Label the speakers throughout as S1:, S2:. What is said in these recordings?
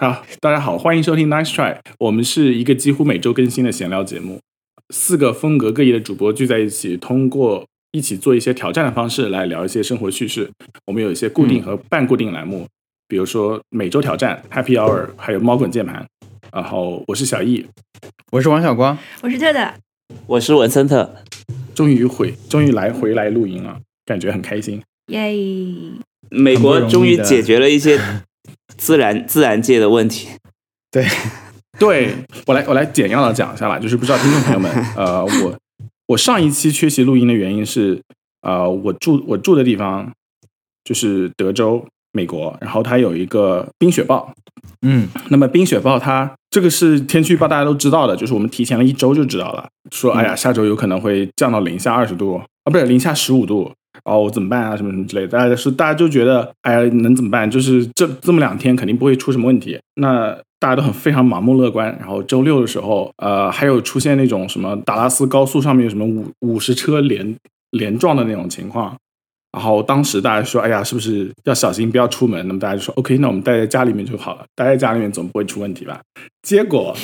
S1: 好，大家好，欢迎收听 Nice Try，我们是一个几乎每周更新的闲聊节目，四个风格各异的主播聚在一起，通过一起做一些挑战的方式来聊一些生活趣事。我们有一些固定和半固定栏目，比如说每周挑战、Happy Hour，还有猫滚键盘。然后我是小易，
S2: 我是王小光，
S3: 我是特特，
S4: 我是文森特。
S1: 终于回，终于来回来录音了，感觉很开心。
S3: 耶！
S4: 美国终于解决了一些。自然自然界的问题，
S2: 对，
S1: 对我来我来简要的讲一下吧，就是不知道听众朋友们，呃，我我上一期缺席录音的原因是，呃，我住我住的地方就是德州，美国，然后它有一个冰雪暴，
S2: 嗯，
S1: 那么冰雪暴它这个是天气预报大家都知道的，就是我们提前了一周就知道了，说哎呀下周有可能会降到零下二十度啊，不是零下十五度。哦，我怎么办啊？什么什么之类的，大家是大家就觉得，哎呀，能怎么办？就是这这么两天肯定不会出什么问题。那大家都很非常盲目乐观。然后周六的时候，呃，还有出现那种什么达拉斯高速上面什么五五十车连连撞的那种情况。然后当时大家说，哎呀，是不是要小心，不要出门？那么大家就说，OK，那我们待在家里面就好了，待在家里面总不会出问题吧？结果，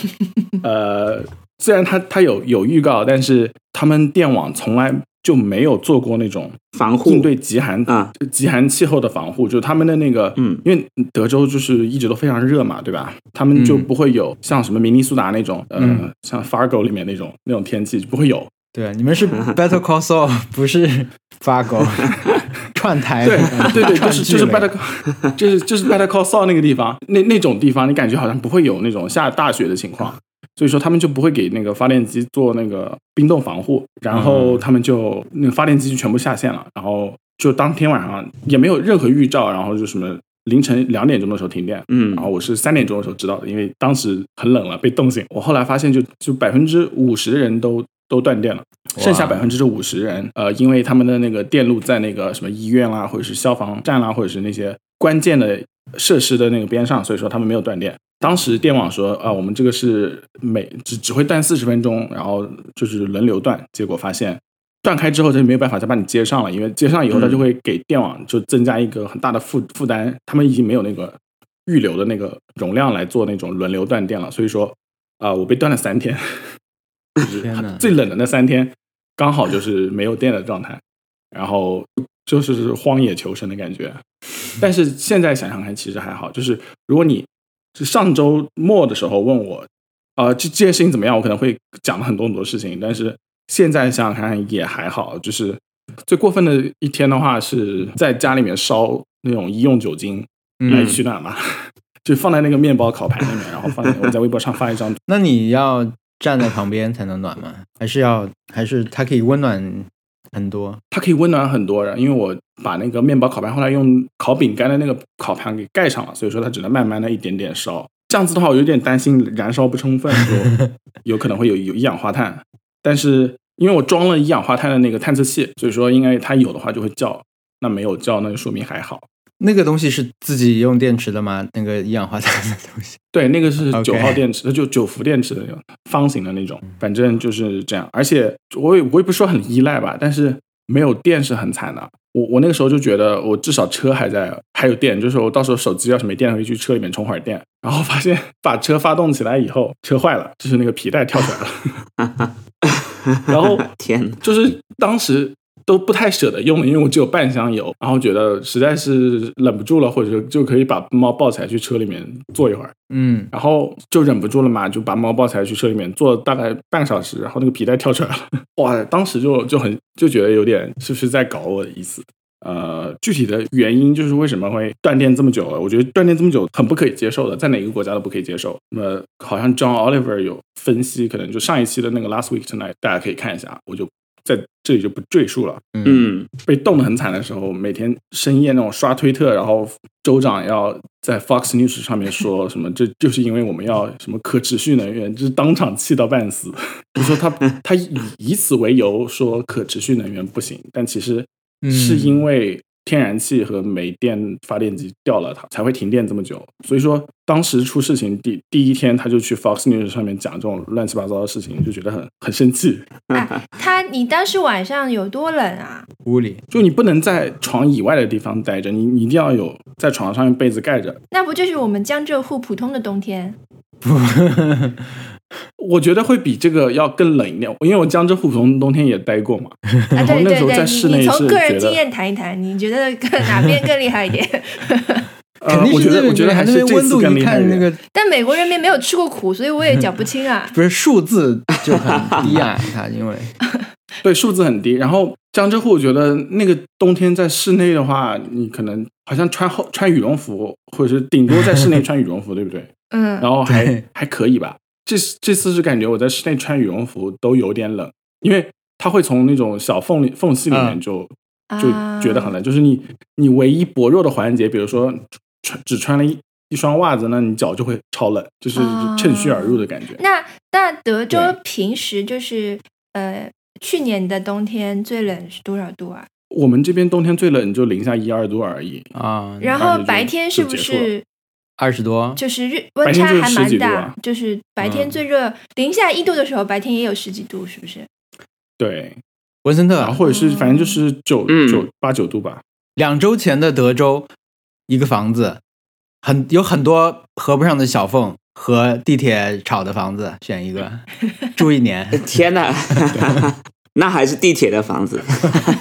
S1: 呃，虽然他他有有预告，但是他们电网从来。就没有做过那种
S4: 防护
S1: 应对极寒啊极寒气候的防护，就是他们的那个
S4: 嗯，
S1: 因为德州就是一直都非常热嘛，对吧？他们就不会有像什么明尼苏达那种，呃，像 Fargo 里面那种那种天气就不会有。
S2: 对，你们是 Better Call Saul，不是 Fargo 串台。
S1: 对对对，就是就是 Better 就是就是 Better Call Saul 那个地方，那那种地方你感觉好像不会有那种下大雪的情况。所以说他们就不会给那个发电机做那个冰冻防护，然后他们就那个发电机就全部下线了，然后就当天晚上也没有任何预兆，然后就什么凌晨两点钟的时候停电，
S4: 嗯，
S1: 然后我是三点钟的时候知道的，因为当时很冷了，被冻醒。我后来发现就就百分之五十的人都都断电了，剩下百分之五十人，呃，因为他们的那个电路在那个什么医院啦，或者是消防站啦，或者是那些关键的设施的那个边上，所以说他们没有断电。当时电网说啊，我们这个是每只只会断四十分钟，然后就是轮流断。结果发现断开之后，他就没有办法再把你接上了，因为接上以后，他就会给电网就增加一个很大的负负担。他们已经没有那个预留的那个容量来做那种轮流断电了。所以说啊，我被断了三天，最冷的那三天刚好就是没有电的状态，然后就是荒野求生的感觉。但是现在想想看，其实还好，就是如果你。是上周末的时候问我，啊，这这件事情怎么样？我可能会讲了很多很多事情，但是现在想想看也还好。就是最过分的一天的话，是在家里面烧那种医用酒精来取暖嘛，就放在那个面包烤盘里面，然后放在我在微博上发一张。
S2: 那你要站在旁边才能暖吗？还是要还是它可以温暖？很多，
S1: 它可以温暖很多人，因为我把那个面包烤盘后来用烤饼干的那个烤盘给盖上了，所以说它只能慢慢的一点点烧。这样子的话，我有点担心燃烧不充分，有可能会有有一氧化碳。但是因为我装了一氧化碳的那个探测器，所以说应该它有的话就会叫，那没有叫，那就说明还好。
S2: 那个东西是自己用电池的吗？那个一氧化碳的东西？
S1: 对，那个是 九号电池，就九伏电池的那种方形的那种，反正就是这样。而且我也我也不说很依赖吧，但是没有电是很惨的。我我那个时候就觉得，我至少车还在，还有电，就是我到时候手机要是没电，可以去车里面充会儿电。然后发现把车发动起来以后，车坏了，就是那个皮带跳出来了。然后
S4: 天，
S1: 就是当时。都不太舍得用，因为我只有半箱油，然后觉得实在是忍不住了，或者就可以把猫抱起来去车里面坐一会儿，
S2: 嗯，
S1: 然后就忍不住了嘛，就把猫抱起来去车里面坐大概半个小时，然后那个皮带跳出来了，哇，当时就就很就觉得有点是不是在搞我的意思？呃，具体的原因就是为什么会断电这么久？我觉得断电这么久很不可以接受的，在哪个国家都不可以接受。那么好像 John Oliver 有分析，可能就上一期的那个 Last Week Tonight，大家可以看一下，我就。在这里就不赘述了。
S4: 嗯，
S1: 被冻得很惨的时候，每天深夜那种刷推特，然后州长要在 Fox News 上面说 什么，这就是因为我们要什么可持续能源，就是当场气到半死。就说他 他以以此为由说可持续能源不行，但其实是因为天然气和煤电发电机掉了，它才会停电这么久。所以说当时出事情第第一天，他就去 Fox News 上面讲这种乱七八糟的事情，就觉得很很生气。
S3: 哎，他你当时晚上有多冷啊？
S2: 屋里
S1: 就你不能在床以外的地方待着，你你一定要有在床上用被子盖着。
S3: 那不就是我们江浙沪普通的冬天？
S1: 我觉得会比这个要更冷一点，因为我江浙沪普通冬天也待过嘛。
S3: 啊，
S1: 然后
S3: 对对对，
S1: 那时候在室
S3: 你你从个人经验谈一谈，你觉得更哪边更厉害一点？
S1: 呃
S2: 肯定
S1: 我觉得我觉得
S2: 还
S1: 还是这
S2: 个温度
S1: 更厉害
S2: 那个
S3: 但美国人民没有吃过苦，所以我也讲不清啊。
S2: 不是数字就很低啊，它因为
S1: 对，数字很低。然后江浙沪，我觉得那个冬天在室内的话，你可能好像穿厚穿羽绒服，或者是顶多在室内穿羽绒服，对不对？
S3: 嗯，
S1: 然后还还可以吧。这这次是感觉我在室内穿羽绒服都有点冷，因为它会从那种小缝里缝隙里面
S2: 嗯
S1: 就、就
S3: 啊
S1: 觉得很冷，就是你你唯一薄弱的环节，比如说穿只穿了一一双袜子，那你脚就会超冷，就是
S3: 啊
S1: 趁虚而入的感觉。
S3: 那那德州平时就是呃，去年的冬天最冷是多少度啊？
S1: 我们这边冬天最冷就零下一二度而已，
S2: 啊，
S3: 然后白天是不是
S2: 二十多，
S3: 就是日温差还蛮大？
S1: 啊
S3: 就是白天
S2: 嗯
S3: 最热零下一度的时候，白天也有十几度，是不是？
S1: 对，
S2: 文森特
S1: 或者是反正就是九
S4: 嗯
S1: 九八九度吧。
S2: 两周前的德州，一个房子很有很多合不上的小缝和地铁吵的房子，选一个住一年。
S4: 天哪，那还是地铁的房子，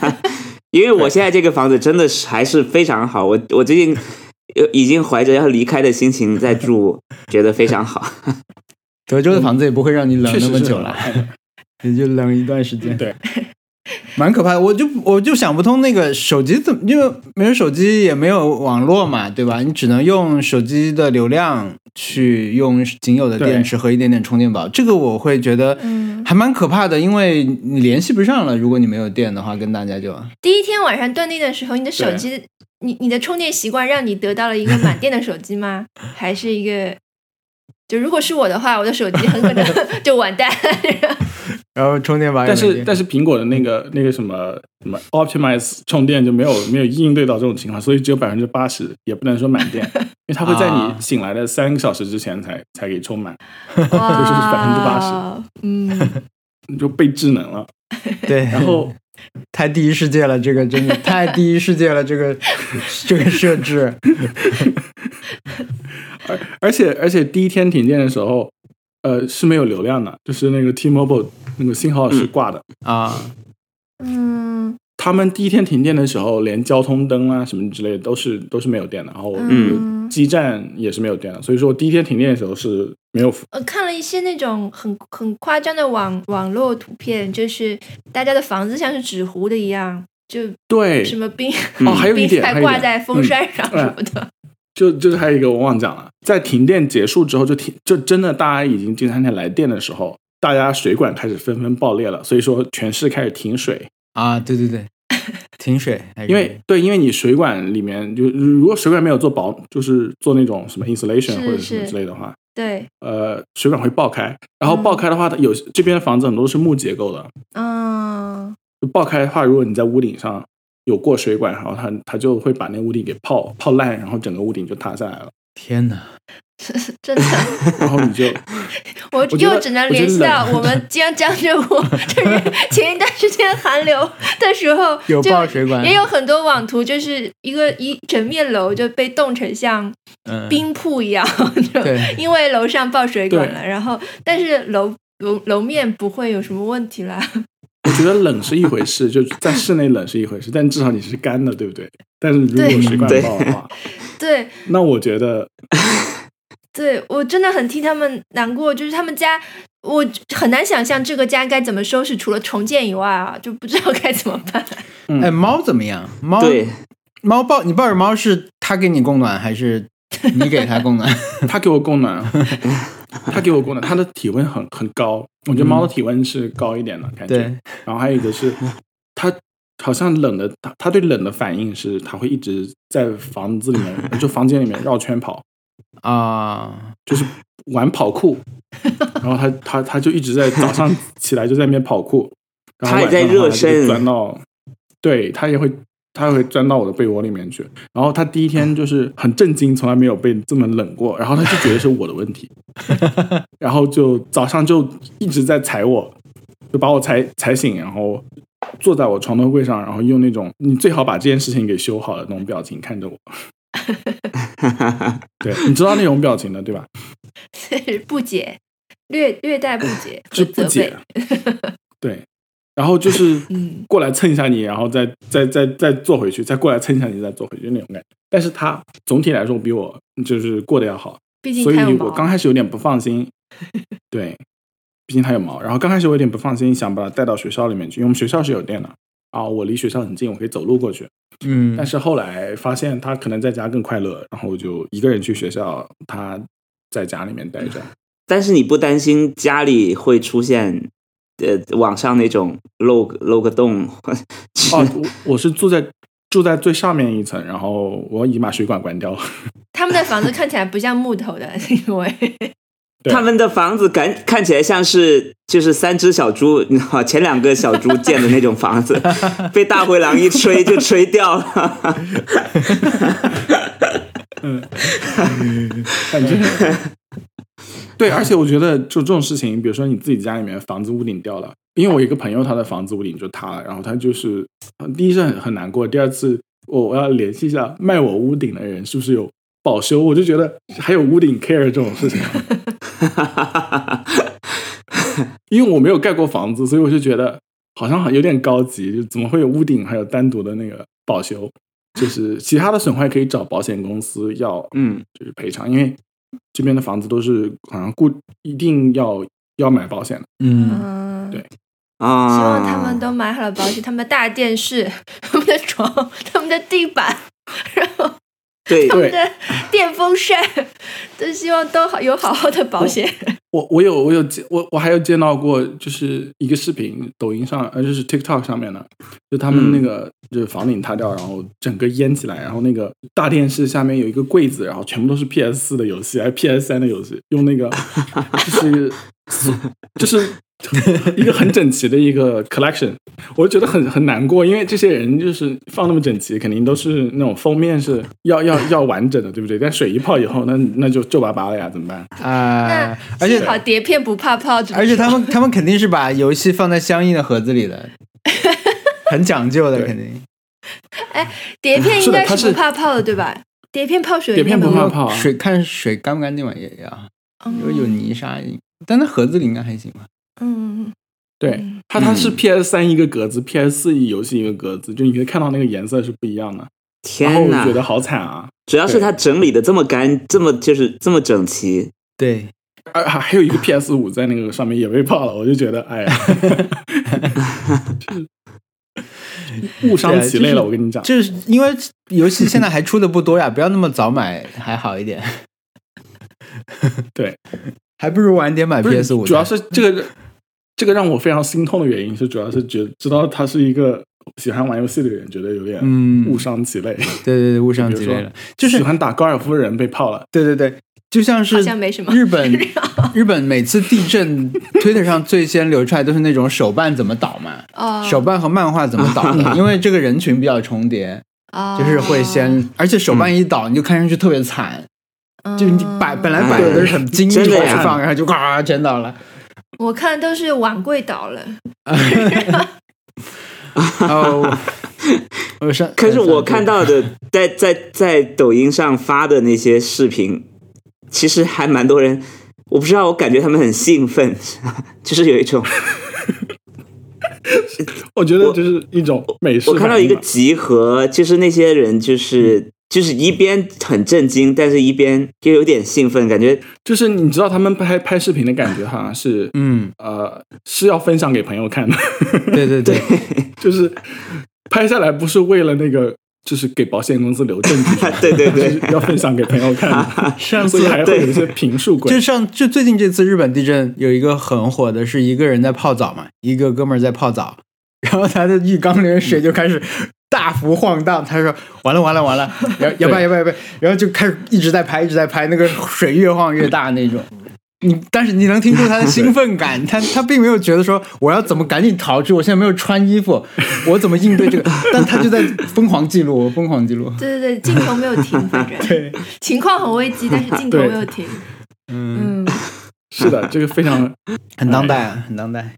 S4: 因为我现在这个房子真的是还是非常好，我我最近呃已经怀着要离开的心情在住，觉得非常好。
S2: 德州的房子也不会让你冷那么久了，也就冷一段时间。
S1: 对，
S2: 蛮可怕的。我就我就想不通那个手机怎么，因为没有手机也没有网络嘛，对吧？你只能用手机的流量去用仅有的电池和一点点充电宝。这个我会觉得
S3: 嗯，
S2: 还蛮可怕的，因为你联系不上了。如果你没有电的话，跟大家就
S3: 第一天晚上断电的时候，你的手机，你你的充电习惯让你得到了一个满电的手机吗？还是一个？就如果是我的话，我的手机很可能 就完蛋。
S2: 然后充电宝
S1: 但是但是苹果的那个那个什么什么 Optimize 充电就没有没有应对到这种情况，所以只有百分之八十，也不能说满电，因为它会在
S2: 啊
S1: 你醒来的三个小时之前才才给充满，
S3: 就是百分之八十，嗯，
S1: 你就被智能了。
S2: 对，
S1: 然后
S2: 太第一世界了，这个真的太第一世界了，这个 这个设置。
S1: 而而且而且第一天停电的时候，呃是没有流量的，就是那个 T-Mobile 那个信号是挂的。
S2: 啊，
S3: 嗯
S1: 他们第一天停电的时候，连交通灯啊什么之类的都是都是没有电的，然后
S3: 嗯，
S1: 基站也是没有电的，所以说第一天停电的时候是没有
S3: 呃看了一些那种很很夸张的网网络图片，就是大家的房子像是纸糊的一样，就
S1: 对。
S3: 什么冰
S1: 哦，还有一
S3: 冰
S1: 点，还
S3: 挂在风扇上
S1: 嗯
S3: 什么的。
S1: 就就是还有一个我忘讲了，在停电结束之后，就停就真的大家已经第三天来电的时候，大家水管开始纷纷爆裂了，所以说全市开始停水，
S2: 啊，对对对，停水，
S1: 因为对，因为你水管里面就如果水管没有做保，就是做那种什么 insulation 或者什么之类的话，
S3: 对，
S1: 呃，水管会爆开，然后
S3: 嗯。
S1: 爆开的话，它有这边的房子很多都是木结构的，
S3: 嗯，
S1: 就爆开的话，如果你在屋顶上有过水管，然后它它就会把那屋顶给泡泡烂，然后整个屋顶就塌下来了，
S2: 天哪，
S3: 真的，
S1: 然后你就
S3: 我又只能联系到我们江江浙沪，就是前一段时间寒流的时候，
S2: 有
S3: 就
S2: 爆水管
S3: 也有很多网图，就是一个一整面楼就被冻成像
S2: 嗯，
S3: 冰铺一样，就
S2: 对。
S3: 因为楼上爆水管了，然后但是楼楼楼面不会有什么问题啦。
S1: 我觉得冷是一回事，就在室内冷是一回事，但至少你是干的，对不对？但是如
S3: 对
S1: 果水管爆的话，
S3: 对。
S1: 那我觉得
S3: 对，我真的很替他们难过，就是他们家。我很难想象这个家该怎么收拾，除了重建以外啊，就不知道该怎么办。
S2: 哎，猫怎么样？猫
S4: 对，
S2: 猫抱你抱着猫是它给你供暖还是你给它供暖？
S1: 它给我供暖，它给我供暖，它的体温很很高，我觉得猫的体温是高一点的感觉。
S2: 对，
S1: 然后还有一个是，它好像冷的，它它对冷的反应是，它会一直在房子里面，就房间里面绕圈跑，
S2: 啊，
S1: 就是玩跑酷。然后他他他就一直在早上起来就在那边跑酷，然后
S4: 它也在热身
S1: 就钻到，对，他也会他会钻到我的被窝里面去。然后他第一天就是很震惊，从来没有被这么冷过，然后他就觉得是我的问题，然后就早上就一直在踩我，就把我踩踩醒，然后坐在我床头柜上，然后用那种你最好把这件事情给修好的那种表情看着我。对，你知道那种表情的对吧？
S3: 不解，略略带不解 和
S1: 是不解。对，然后就是
S3: 嗯
S1: 过来蹭一下你，然后再再再再坐回去，再过来蹭一下你，再坐回去那种感觉。但是他总体来说比我就是过得要好，
S3: 毕竟
S1: 所以我刚开始有点不放心。对，毕竟他有毛。然后刚开始我有点不放心，想把他带到学校里面去，因为我们学校是有电的啊，我离学校很近，我可以走路过去。
S2: 嗯
S1: 但是后来发现他可能在家更快乐，然后我就一个人去学校，他在家里面待着。
S4: 但是你不担心家里会出现呃网上那种漏漏个洞？
S1: 哦，我我是住在住在最上面一层，然后我已经把水管关掉了。
S3: 他们的房子看起来不像木头的，因为
S1: 对
S4: 他们的房子感看起来像是就是三只小猪，你知道？前两个小猪建的那种房子，被大灰狼一吹就吹掉了。
S1: 嗯反正对，而且我觉得就这种事情，比如说你自己家里面房子屋顶掉了，因为我一个朋友他的房子屋顶就塌了，然后他就是呃第一是很很难过，第二次我我要联系一下卖我屋顶的人是不是有保修，我就觉得还有屋顶 care 这种事情，因为我没有盖过房子，所以我就觉得好像有点高级，就怎么会有屋顶还有单独的那个保修？就是其他的损坏可以找保险公司要
S4: 嗯，
S1: 就是赔偿，因为这边的房子都是好像固一定要要买保险的。
S2: 嗯
S3: 嗯，
S1: 对
S4: 啊，
S3: 希望他们都买好了保险，他们的大电视、他们的床、他们的地板，然后
S4: 对
S3: 他们的电风扇，都希望都好有好好的保险。
S1: 我我有我有见我我还有见到过，就是一个视频，抖音上呃就是 TikTok 上面的，就他们那个、就是房顶塌掉，然后整个淹起来，然后那个大电视下面有一个柜子，然后全部都是 PS 四的游戏，还有 PS 三的游戏，用那个 就是 就是 一个很整齐的一个 collection，我就觉得很很难过，因为这些人就是放那么整齐，肯定都是那种封面是要要要完整的，对不对？但水一泡以后，那那就皱巴巴了呀，怎么办？
S2: 啊
S3: 那，
S2: 而且
S3: 好碟片不怕泡，
S2: 而且他们 他们肯定是把游戏放在相应的盒子里的，很讲究的，肯定。
S3: 哎碟片应该
S1: 是
S3: 不怕泡的，对吧？碟片泡水
S1: 碟片不怕泡啊
S2: 水看水干不干净嘛，也要。如果有泥沙，但那盒子里应该还行吧。
S3: 嗯，
S1: 对
S3: 嗯
S1: 它，它是
S4: 嗯
S1: PS 三一个格子，PS 四游戏一个格子，就你可以看到那个颜色是不一样的。
S4: 天哪
S1: 我觉！得好惨啊！
S4: 主要是它整理的这么干，这么就是这么整齐。
S2: 对，
S1: 啊，还还有一个 PS 五在那个上面也被泡了，我就觉得，哎呀，就是误伤其类了。我跟你讲，
S2: 就是因为游戏现在还出的不多呀，不要那么早买还好一点。
S1: 对，
S2: 还不如晚点买 PS 五。
S1: 主要是这个这个让我非常心痛的原因是，主要是觉知道他是一个喜欢玩游戏的人，觉得有点
S2: 嗯，
S1: 误伤其类。
S2: 对对对，误伤其类了。就是
S1: 喜欢打高尔夫的人被泡了，
S2: 对对对，就像是
S3: 像没什么
S2: 日本 日本每次地震，Twitter 上最先流出来都是那种手办怎么倒嘛，
S3: 哦，
S2: 手办和漫画怎么倒的，因为这个人群比较重叠，
S3: 哦
S2: 就是会先，而且手办一倒，你就看上去特别惨，就你摆本来摆的都是很精致
S4: 的
S2: 摆放，然后就呱全倒了。
S3: 我看都是碗柜倒了，
S2: 哦，我上，
S4: 可是我看到的，在在在抖音上发的那些视频，其实还蛮多人，我不知道，我感觉他们很兴奋，就是有一种，
S1: 我觉得就是一种美式
S4: 我看到一个集合，就是那些人就是就是一边很震惊，但是一边又有点兴奋，感觉
S1: 就是你知道他们拍拍视频的感觉，好像是
S2: 嗯，
S1: 呃是要分享给朋友看的，
S2: 对对对，
S1: 就是拍下来不是为了那个，就是给保险公司留证据，
S4: 对对对。
S1: 要分享给朋友看的，
S2: 上次
S1: 还会有一些评述鬼
S2: 就。上就最近这次日本地震有一个很火的，是一个人在泡澡嘛，一个哥们儿在泡澡，然后他的浴缸里面水就开始大幅晃荡，他说完了完了完了，要要不要要不要要不要，然后就开始一直在拍一直在拍，那个水越晃越大那种。你但是你能听出他的兴 奋感，他他并没有觉得说我要怎么赶紧逃去，我现在没有穿衣服，我怎么应对这个？但他就在疯狂记录，疯狂记录。
S3: 对对对，镜头没有停，反正
S2: 对，
S3: 情况很危机，但是镜头没有停。
S2: 嗯，
S3: 嗯，
S1: 是的，这个非常
S2: 很当代啊，很当代。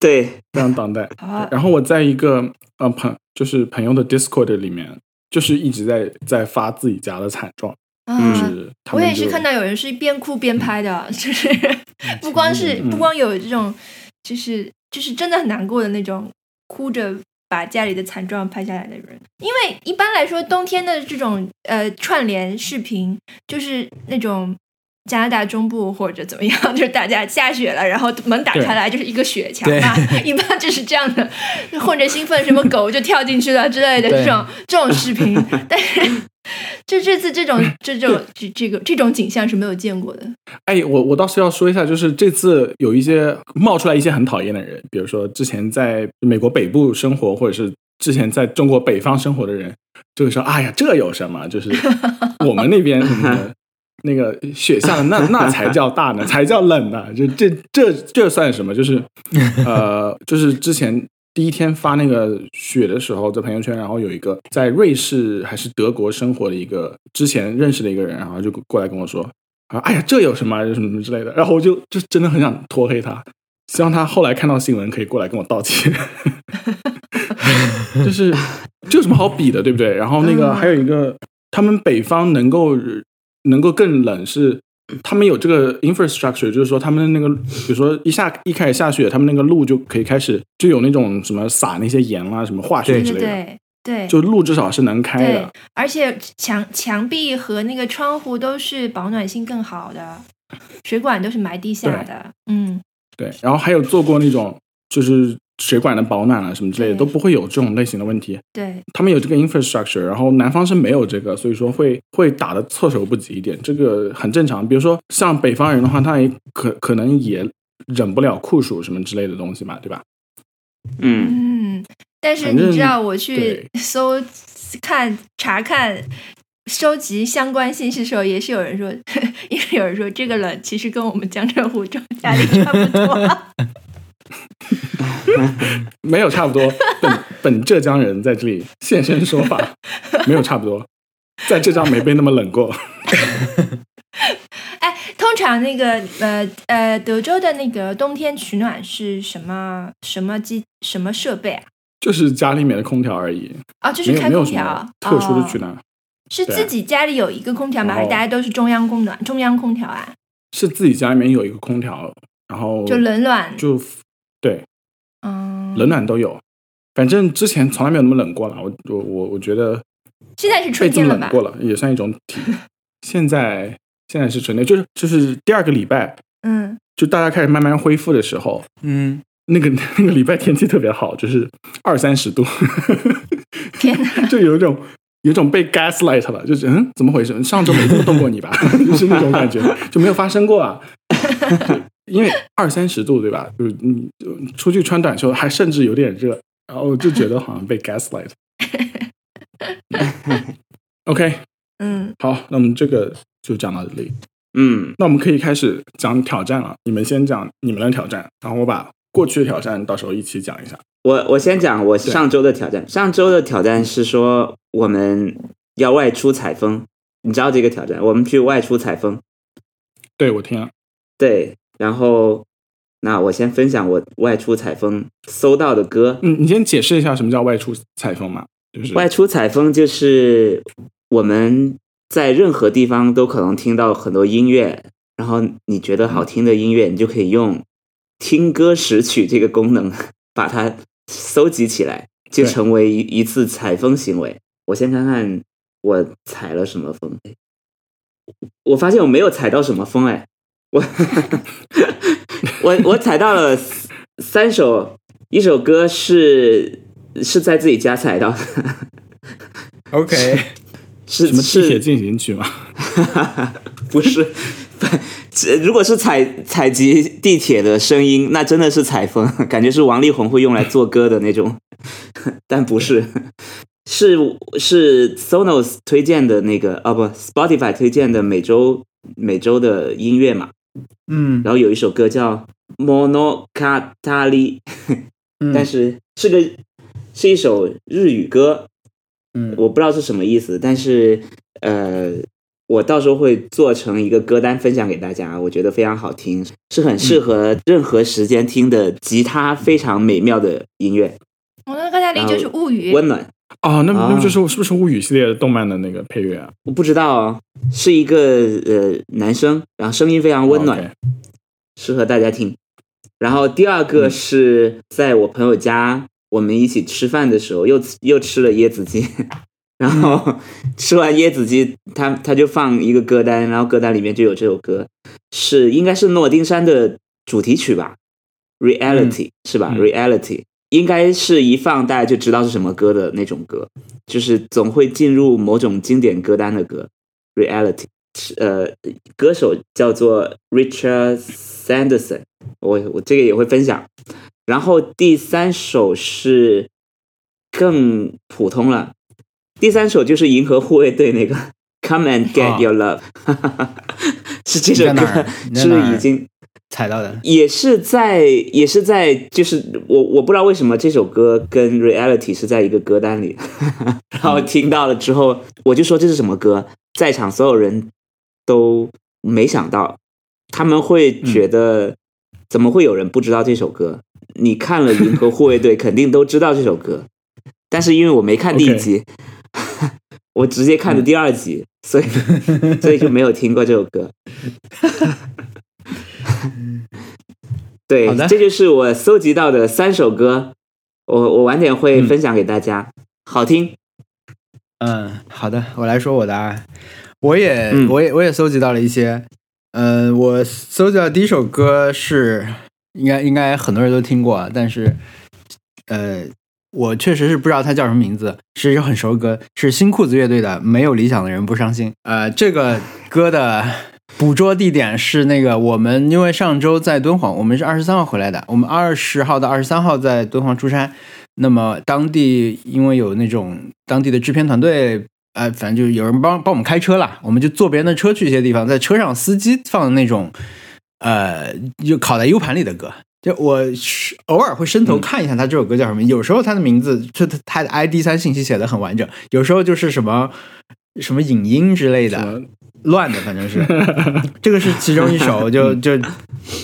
S4: 对，
S1: 非常当代。
S3: 啊，
S1: 然后我在一个呃朋就是朋友的 Discord 里面，就是一直在在发自己家的惨状，就
S3: 嗯，我也是看到有人是边哭边拍的，就是不光是
S1: 嗯
S3: 不光有这种，就是就是真的很难过的那种，哭着把家里的惨状拍下来的人。因为一般来说，冬天的这种呃串联视频，就是那种。加拿大中部或者怎么样，就是大家下雪了，然后门打开来就是一个雪墙嘛，一般就是这样的，混着兴奋，什么狗就跳进去了之类的这种这种视频，但是就这次这种这种这这个这种景象是没有见过的。
S1: 哎，我我倒是要说一下，就是这次有一些冒出来一些很讨厌的人，比如说之前在美国北部生活，或者是之前在中国北方生活的人，就会说：“哎呀，这有什么？就是我们那边什么的那个雪下的那 那才叫大呢，才叫冷呢。就这这这算什么？就是 呃，就是之前第一天发那个雪的时候，在朋友圈，然后有一个在瑞士还是德国生活的一个之前认识的一个人，然后就过来跟我说。啊，哎呀，这有什么啊什么什么之类的，然后我就就真的很想拖黑他，希望他后来看到新闻可以过来跟我道歉。就是这有什么好比的，对不对？然后那个
S3: 嗯
S1: 还有一个，他们北方能够能够更冷是。他们有这个 infrastructure，就是说他们那个，比如说一下一开始下雪，他们那个路就可以开始就有那种什么撒那些盐啦、什么化学之类的，
S3: 对对
S1: 就路至少是能开的。，
S3: 而且墙墙壁和那个窗户都是保暖性更好的，水管都是埋地下的。嗯，
S1: 对，然后还有做过那种就是水管的保暖啊什么之类的，都不会有这种类型的问题。
S3: 对，
S1: 他们有这个 infrastructure，然后南方是没有这个，所以说会会打的措手不及一点，这个很正常。比如说像北方人的话，他也可可能也忍不了酷暑什么之类的东西嘛，对吧？
S4: 嗯，
S3: 嗯，但是你知道，我去搜看查看。收集相关信息的时候，也是有人说，也是有人说，这个冷其实跟我们江浙沪这种家里差不多。
S1: 没有差不多，本本浙江人在这里现身说法，没有差不多，在浙江没被那么冷过。
S3: 哎，通常那个呃呃，德州的那个冬天取暖是什么什么机什么设备啊？
S1: 就是家里面的空调而已，
S3: 哦，就是开空调，
S1: 特殊的
S3: 哦
S1: 取暖，
S3: 是自己家里有一个空调吗？还是大家都是中央供暖、中央空调啊？
S1: 是自己家里面有一个空调，然后
S3: 就冷暖，
S1: 就对
S3: 嗯，
S1: 冷暖都有。反正之前从来没有那么冷过了，我我我我觉得
S3: 现在是春天了吧？
S1: 么冷过了，也算一种体。现在现在是春天，就是就是第二个礼拜，
S3: 嗯，
S1: 就大家开始慢慢恢复的时候，
S2: 嗯，
S1: 那个那个礼拜天气特别好，就是二三十度，
S3: 天哪，
S1: 就有一种有一种被 gaslight 了，就是嗯，怎么回事？上周没这么冻过你吧？就是那种感觉，就没有发生过啊。就因为二三十度对吧？就是你就出去穿短袖，还甚至有点热，然后就觉得好像被 gaslight。OK，
S3: 嗯，
S1: 好，那我们这个就讲到这里。
S4: 嗯，
S1: 那我们可以开始讲挑战了。你们先讲你们的挑战，然后我把过去的挑战到时候一起讲一下。
S4: 我我先讲我上周的挑战。上周的挑战是说我们要外出采风，你知道这个挑战？我们去外出采风，
S1: 对我听了，
S4: 对。然后，那我先分享我外出采风搜到的歌。
S1: 嗯，你先解释一下什么叫外出采风嘛？就是
S4: 外出采风就是我们在任何地方都可能听到很多音乐，然后你觉得好听的音乐，你就可以用听歌识曲这个功能把它搜集起来，就成为一一次采风行为。我先看看我采了什么风，我发现我没有采到什么风，哎，我我我踩到了三首，一首歌是是在自己家踩到的。
S2: OK，
S4: 是
S1: 什么地铁
S4: 是
S1: 进行曲吗？
S4: 不是？这如果是采采集地铁的声音，那真的是采风，感觉是王力宏会用来做歌的那种，但不是，是是 Sonos 推荐的那个啊不，Spotify 推荐的每周每周的音乐嘛，
S2: 嗯。
S4: 然后有一首歌叫 Monokatari，
S2: 嗯，
S4: 但是是个是一首日语歌，
S2: 嗯。
S4: 我不知道是什么意思，但是呃，我到时候会做成一个歌单分享给大家，我觉得非常好听，是很适合任何时间听的吉他非常美妙的音乐，
S3: 我那刚才里就是物语，
S4: 温暖。
S1: 哦，那
S4: 啊
S1: 那不就是是不是物语系列的动漫的那个配乐啊？
S4: 我不知道哦，是一个呃男生，然后声音非常温暖，适合大家听。然后第二个是在我朋友家，我们一起吃饭的时候，又又吃了椰子鸡，然后吃完椰子鸡，他他就放一个歌单，然后歌单里面就有这首歌，是应该是诺丁山的主题曲吧，Reality、是吧、
S1: 嗯。
S4: R e a l i t y 应该是一放大家就知道是什么歌的那种歌，就是总会进入某种经典歌单的歌，Reality。呃，歌手叫做 Richard Sanderson，我我这个也会分享。然后第三首是更普通了，第三首就是银河护卫队那个 Come and Get
S2: 啊
S4: Your Love，、是这首
S2: 你在哪儿
S4: 歌是已经
S2: 踩到的，
S4: 也是在也是在就是我我不知道为什么这首歌跟 Reality 是在一个歌单里，然后听到了之后我就说这是什么歌，在场所有人都没想到，他们会觉得、怎么会有人不知道这首歌？你看了《银河护卫队》肯定都知道这首歌，但是因为我没看第一集 我直接看的第二集，所以所以就没有听过这首歌。对，
S2: 的
S4: 这就是我搜集到的三首歌，我我晚点会分享给大家，好听。
S2: 嗯，好的，我来说我的啊，我也、
S4: 嗯
S2: 我也我也搜集到了一些，呃，我搜集到第一首歌是应该应该很多人都听过啊，但是呃，我确实是不知道它叫什么名字，是一首很熟的歌，是新裤子乐队的《没有理想的人不伤心》。呃，这个歌的捕捉地点是那个我们因为上周在敦煌，我们是二十三号回来的，我们二十号到二十三号在敦煌出差。那么当地因为有那种当地的制片团队，呃，反正就是有人帮帮我们开车啦，我们就坐别人的车去一些地方，在车上司机放的那种，呃，就拷在 U 盘里的歌。就我偶尔会伸头看一下他这首歌叫什么，有时候他的名字就他他的 ID 三信息写的很完整，有时候就是什么什么影音之类的，乱的，反正是 这个是其中一首，就就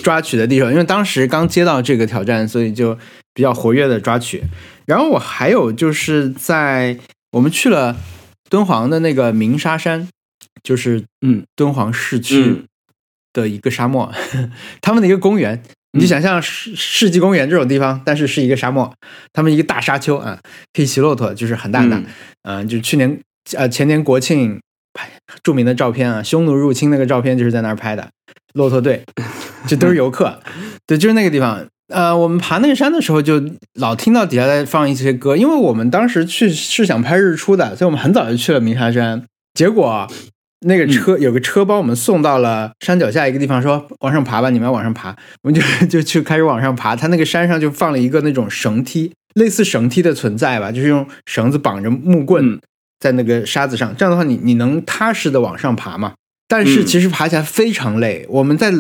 S2: 抓取的第一首，因为当时刚接到这个挑战，所以就比较活跃的抓取。然后我还有就是在我们去了敦煌的那个鸣沙山，就是
S1: 嗯
S2: 敦煌市区
S4: 嗯
S2: 的一个沙漠，他们的一个公园。你就想象世世纪公园这种地方，但是是一个沙漠，他们一个大沙丘啊，可以骑骆驼，就是很大很大。
S4: 嗯
S2: 嗯、就是去年呃前年国庆拍著名的照片啊，匈奴入侵那个照片就是在那儿拍的，骆驼队，这都是游客，对，就是那个地方。呃，我们爬那个山的时候，就老听到底下在放一些歌，因为我们当时去是想拍日出的，所以我们很早就去了鸣沙山。结果那个车、有个车帮我们送到了山脚下一个地方，说往上爬吧，你们要往上爬。我们就就去开始往上爬，它那个山上就放了一个那种绳梯，类似绳梯的存在吧，就是用绳子绑着木棍
S1: 嗯
S2: 在那个沙子上，这样的话你你能踏实的往上爬嘛。但是
S4: 嗯
S2: 其实爬起来非常累，我们在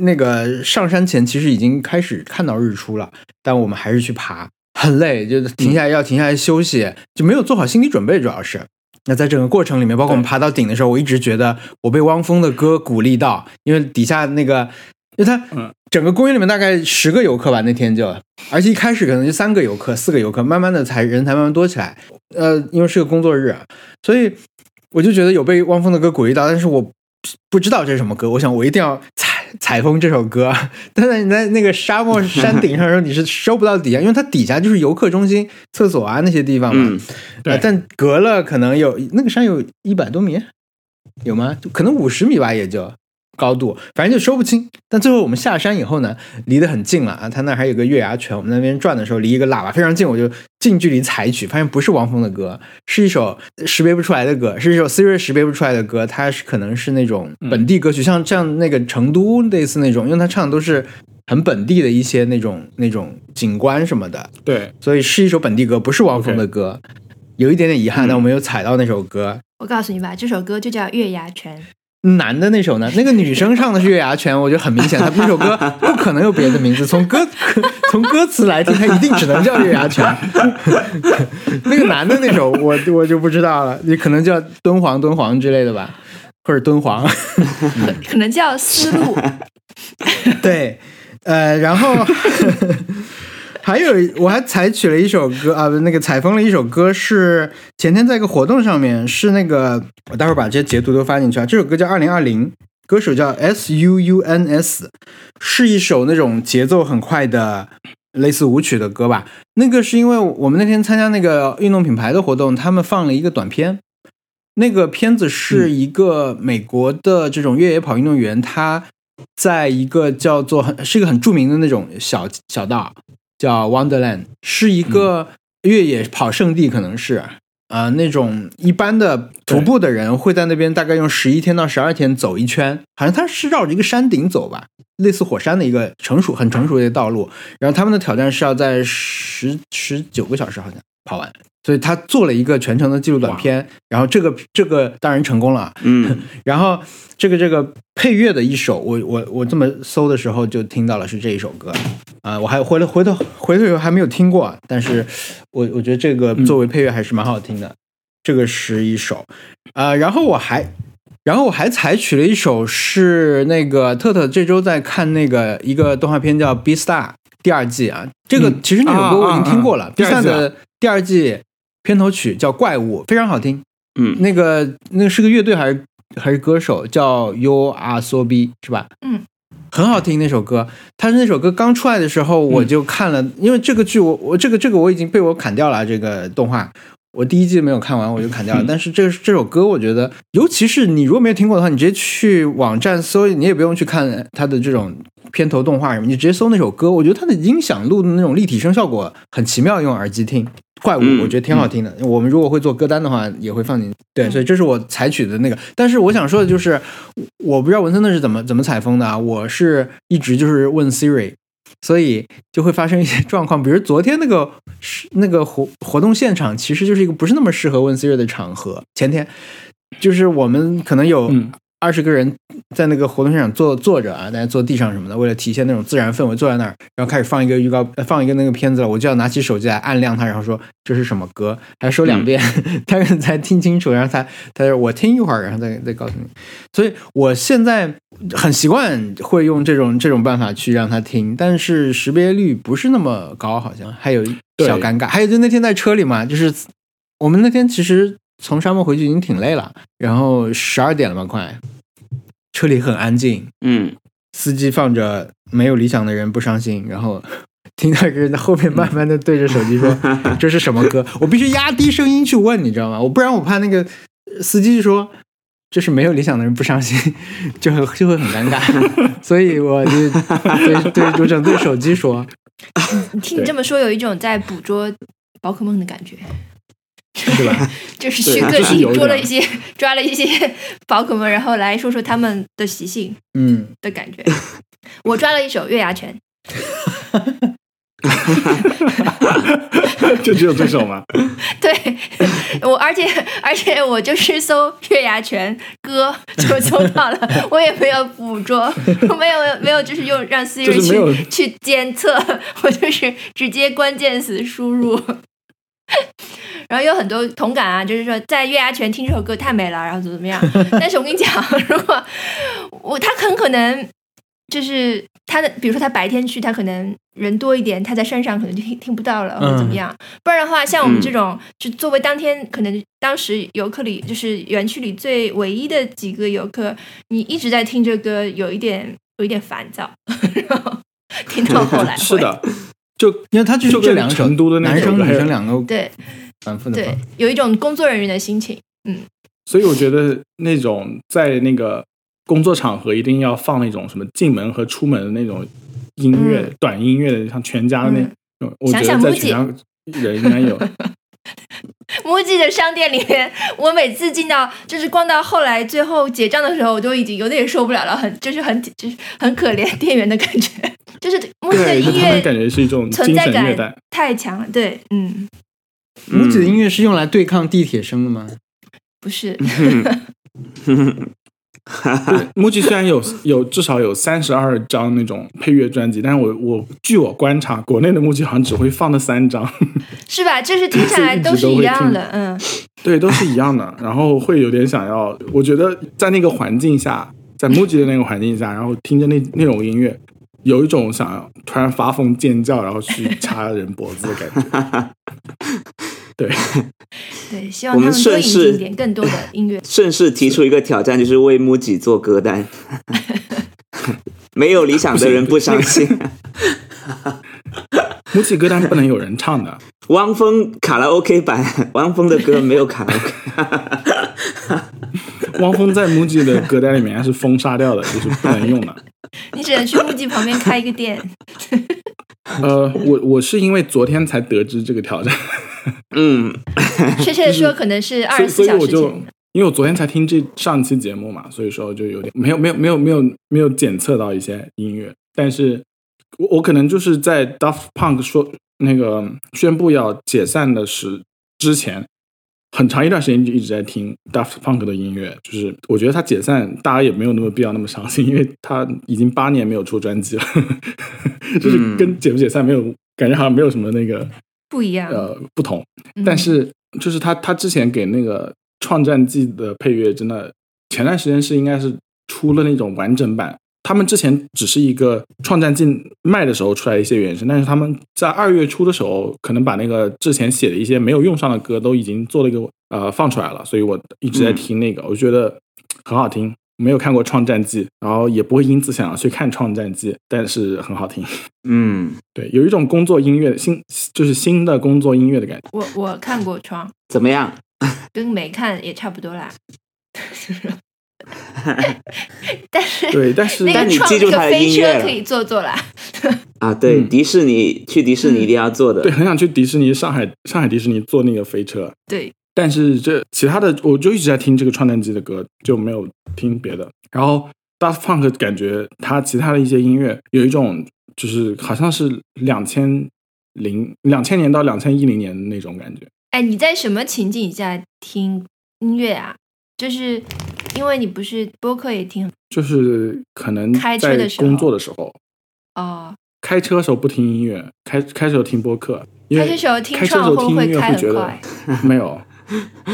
S2: 那个上山前其实已经开始看到日出了，但我们还是去爬，很累，就是停下来要停下来休息，就没有做好心理准备，主要是。那在整个过程里面，包括我们爬到顶的时候，我一直觉得我被汪峰的歌鼓励到，因为底下那个，因为他
S1: 嗯
S2: 整个公园里面大概十个游客吧，那天就，而且一开始可能就三个游客、四个游客，慢慢的才人才慢慢多起来。呃，因为是个工作日，所以我就觉得有被汪峰的歌鼓励到，但是我不知道这是什么歌，我想我一定要采采风这首歌。但是你在那个沙漠山顶上的时候，你是收不到底下，因为它底下就是游客中心、厕所啊那些地方嘛。
S4: 嗯，
S1: 对
S2: 呃但隔了可能有那个山有一百多米，有吗？就可能五十米吧，也就高度，反正就说不清。但最后我们下山以后呢，离得很近了啊，他那还有个月牙泉，我们那边转的时候离一个喇叭非常近，我就近距离采取，发现不是汪峰的歌，是一首识别不出来的歌，是一首 Siri 识别不出来的歌，它是可能是那种本地歌曲，像像那个成都类似那种，因为他唱的都是很本地的一些那种那种景观什么的，
S1: 对，
S2: 所以是一首本地歌，不是汪峰的歌。有一点点遗憾，但我没有踩到那首歌。
S3: 我告诉你吧，这首歌就叫《月牙泉》。
S2: 男的那首呢？那个女生唱的是《月牙泉》，我觉得很明显，他那首歌 不可能有别的名字。从歌从歌词来听，他一定只能叫《月牙泉》。那个男的那首，我我就不知道了，你可能叫敦煌敦煌之类的吧，或者敦煌，
S3: 可能叫丝路。
S2: 对，呃，然后。还有，我还采取了一首歌啊，那个采风了一首歌，是前天在一个活动上面，是那个我待会儿把这些截图都发进去啊。这首歌叫《二零二零》，歌手叫 S U U N S，是一首那种节奏很快的类似舞曲的歌吧。那个是因为我们那天参加那个运动品牌的活动，他们放了一个短片，那个片子是一个美国的这种越野跑运动员，他在一个叫做很是一个很著名的那种小小道。叫 Wonderland，是一个越野跑圣地，可能是。啊，那种一般的徒步的人会在那边大概用十一天到十二天走一圈，好像他是绕着一个山顶走吧，类似火山的一个成熟很成熟的道路。然后他们的挑战是要在十十九个小时好像跑完，所以他做了一个全程的记录短片。然后这个这个当然成功了，
S4: 嗯，
S2: 然后这个这个配乐的一首，我我我这么搜的时候就听到了是这一首歌。啊，我还回来回头回头以后还没有听过，但是我我觉得这个作为配乐还是蛮好听的。这个是一首，啊，然后我还然后我还采取了一首是那个特特这周在看那个一个动画片叫《B Star》第二季啊，这个其实那首歌我已经听过了，《B Star》的第二季片头曲叫《怪物》，非常好听。
S4: 嗯，
S2: 那个那个是个乐队还是还是歌手叫 You Are So B 是吧？
S3: 嗯。
S2: 很好听那首歌，他是那首歌刚出来的时候我就看了，因为这个剧我我这个这个我已经被我砍掉了这个动画，我第一季没有看完我就砍掉了。但是这这首歌我觉得，尤其是你如果没有听过的话，你直接去网站搜，你也不用去看它的这种片头动画什么，你直接搜那首歌，我觉得它的音响录的那种立体声效果很奇妙，用耳机听。怪物，我觉得挺好听的。我们如果会做歌单的话，也会放进。对，所以这是我采取的那个。但是我想说的就是，我不知道文森特是怎么怎么采风的啊。我是一直就是问 Siri，所以就会发生一些 状况。比如昨天那个是那个活活动现场，其实就是一个不是那么适合问 Siri 的场合。前天就是我们可能有。二十个人在那个活动现场坐坐着啊，大家坐地上什么的，为了体现那种自然氛围，坐在那儿，然后开始放一个预告，放一个那个片子了，我就要拿起手机来按亮它，然后说这是什么歌，还说两遍，他才听清楚，然后他他说我听一会儿，然后再再告诉你。所以我现在很习惯会用这种这种办法去让他听，但是识别率不是那么高，好像还有小尴尬。还有就那天在车里嘛，就是我们那天其实。从沙漠回去已经挺累了，然后十二点了吧，快，车里很安静，
S4: 嗯，
S2: 司机放着没有理想的人不伤心，然后 听到一个人在后面慢慢的对着手机说 这是什么歌，我必须压低声音去问，你知道吗？我不然我怕那个司机说这是没有理想的人不伤心，就会就会很尴尬，所以我就对对主整对手机说，
S3: 听你这么说，有一种在捕捉宝可梦的感觉。
S2: 是吧？
S3: 就是去各地捉了一些，抓了一些 宝可梦，然后来说说他们的习性，
S2: 嗯，
S3: 的感觉。我抓了一手月牙泉，
S1: 就只有这首吗？
S3: 对，我而且而且我就是搜月牙泉歌就搜到了，我也没有捕捉，没有没有就是用让 Siri 去去监测，我就是直接关键词输入。然后有很多同感啊，就是说在月牙泉听这首歌太美了，然后怎么怎么样。但是我跟你讲，如果我他很可能就是他的，比如说他白天去，他可能人多一点，他在山上可能就听听不到了，或者怎么样。不然的话，像我们这种，就作为当天可能当时游客里，就是园区里最唯一的几个游客，你一直在听这歌，有一点有一点烦躁，然后听到后来
S1: 是的。就
S2: 因为他就是这两个，
S1: 成都的
S2: 男生女生两个
S3: 对
S2: 反复的
S3: 对，有一种工作人员的心情，嗯，
S1: 所以我觉得那种在那个工作场合一定要放那种什么进门和出门的那种音乐，短音乐的，像全家的那种，我觉得在全家人应该有。
S3: 木吉的商店里面，我每次进到就是逛到后来最后结账的时候，我都已经有点受不了了，很就是很就是很可怜店员的感觉。就是木吉的音乐
S1: 感觉是一种
S3: 存在感太强了，对，嗯。
S2: 木吉的音乐是用来对抗地铁声的吗？
S3: 不是。
S1: 对，MUJI 虽然有有至少有三十二张那种配乐专辑，但是我我据我观察，国内的 MUJI 好像只会放那三张，
S3: 是吧？就是听起来都是一样的，嗯，
S1: 对，都是一样的，然后会有点想要，我觉得在那个环境下，在 MUJI 的那个环境下，然后听着那那种音乐，有一种想要突然发疯尖叫，然后去掐人脖子的感觉。对，
S3: 对，希望他们多引进一点更多的音乐。
S4: 顺势提出一个挑战，就是为 MUJI 做歌单。没有理想的人不伤心。
S1: MUJI 歌单不能有人唱的。
S4: 汪峰卡拉 OK 版，汪峰的歌没有卡拉 OK。
S1: 汪峰在 MUJI 的歌单里面是封杀掉的，就是不能用的。
S3: 你只能去 MUJI 旁边开一个店。
S1: 呃，我我是因为昨天才得知这个挑战。
S4: 嗯，
S3: 确切的说，可能是二十四小时前。
S1: 因为我昨天才听这上期节目嘛，所以说就有点没有没有没有没有没有检测到一些音乐，但是我我可能就是在 Daft Punk 说那个宣布要解散的时之前，很长一段时间就一直在听 Daft Punk 的音乐，就是我觉得他解散大家也没有那么必要那么伤心，因为他已经八年没有出专辑了，就是跟解不解散没有感觉好像没有什么那个
S3: 不一样
S1: 呃不同，但是就是他他之前给那个。创战记的配乐真的，前段时间是应该是出了那种完整版。他们之前只是一个创战记卖的时候出来一些原声，但是他们在二月初的时候，可能把那个之前写的一些没有用上的歌都已经做了一个呃放出来了，所以我一直在听那个，我觉得很好听。没有看过创战记，然后也不会因此想要去看创战记，但是很好听。
S4: 嗯，
S1: 对，有一种工作音乐新就是新的工作音乐的感觉。
S3: 我我看过创，
S4: 怎么样？
S3: 跟没看也差不多啦。但是
S1: 对，但是
S4: 但你记住他的音乐
S3: 可以坐坐啦。
S4: 啊，对，迪士尼去迪士尼一定要坐的。
S1: 对，很想去迪士尼，上海上海迪士尼坐那个飞车。
S3: 对，
S1: 但是这其他的我就一直在听这个创战机的歌，就没有听别的。然后 Daft Punk 感觉他其他的一些音乐有一种就是好像是两千零两千年到两千一零年的那种感觉。
S3: 哎，你在什么情景下听音乐啊？就是因为你不是播客也听，
S1: 就是可能
S3: 开车的时候
S1: 工作的时候，
S3: 哦，
S1: 开车时候不听音乐，开开车听播客。因为
S3: 开车时候听
S1: 开车时候听音乐
S3: 会
S1: 觉得没有。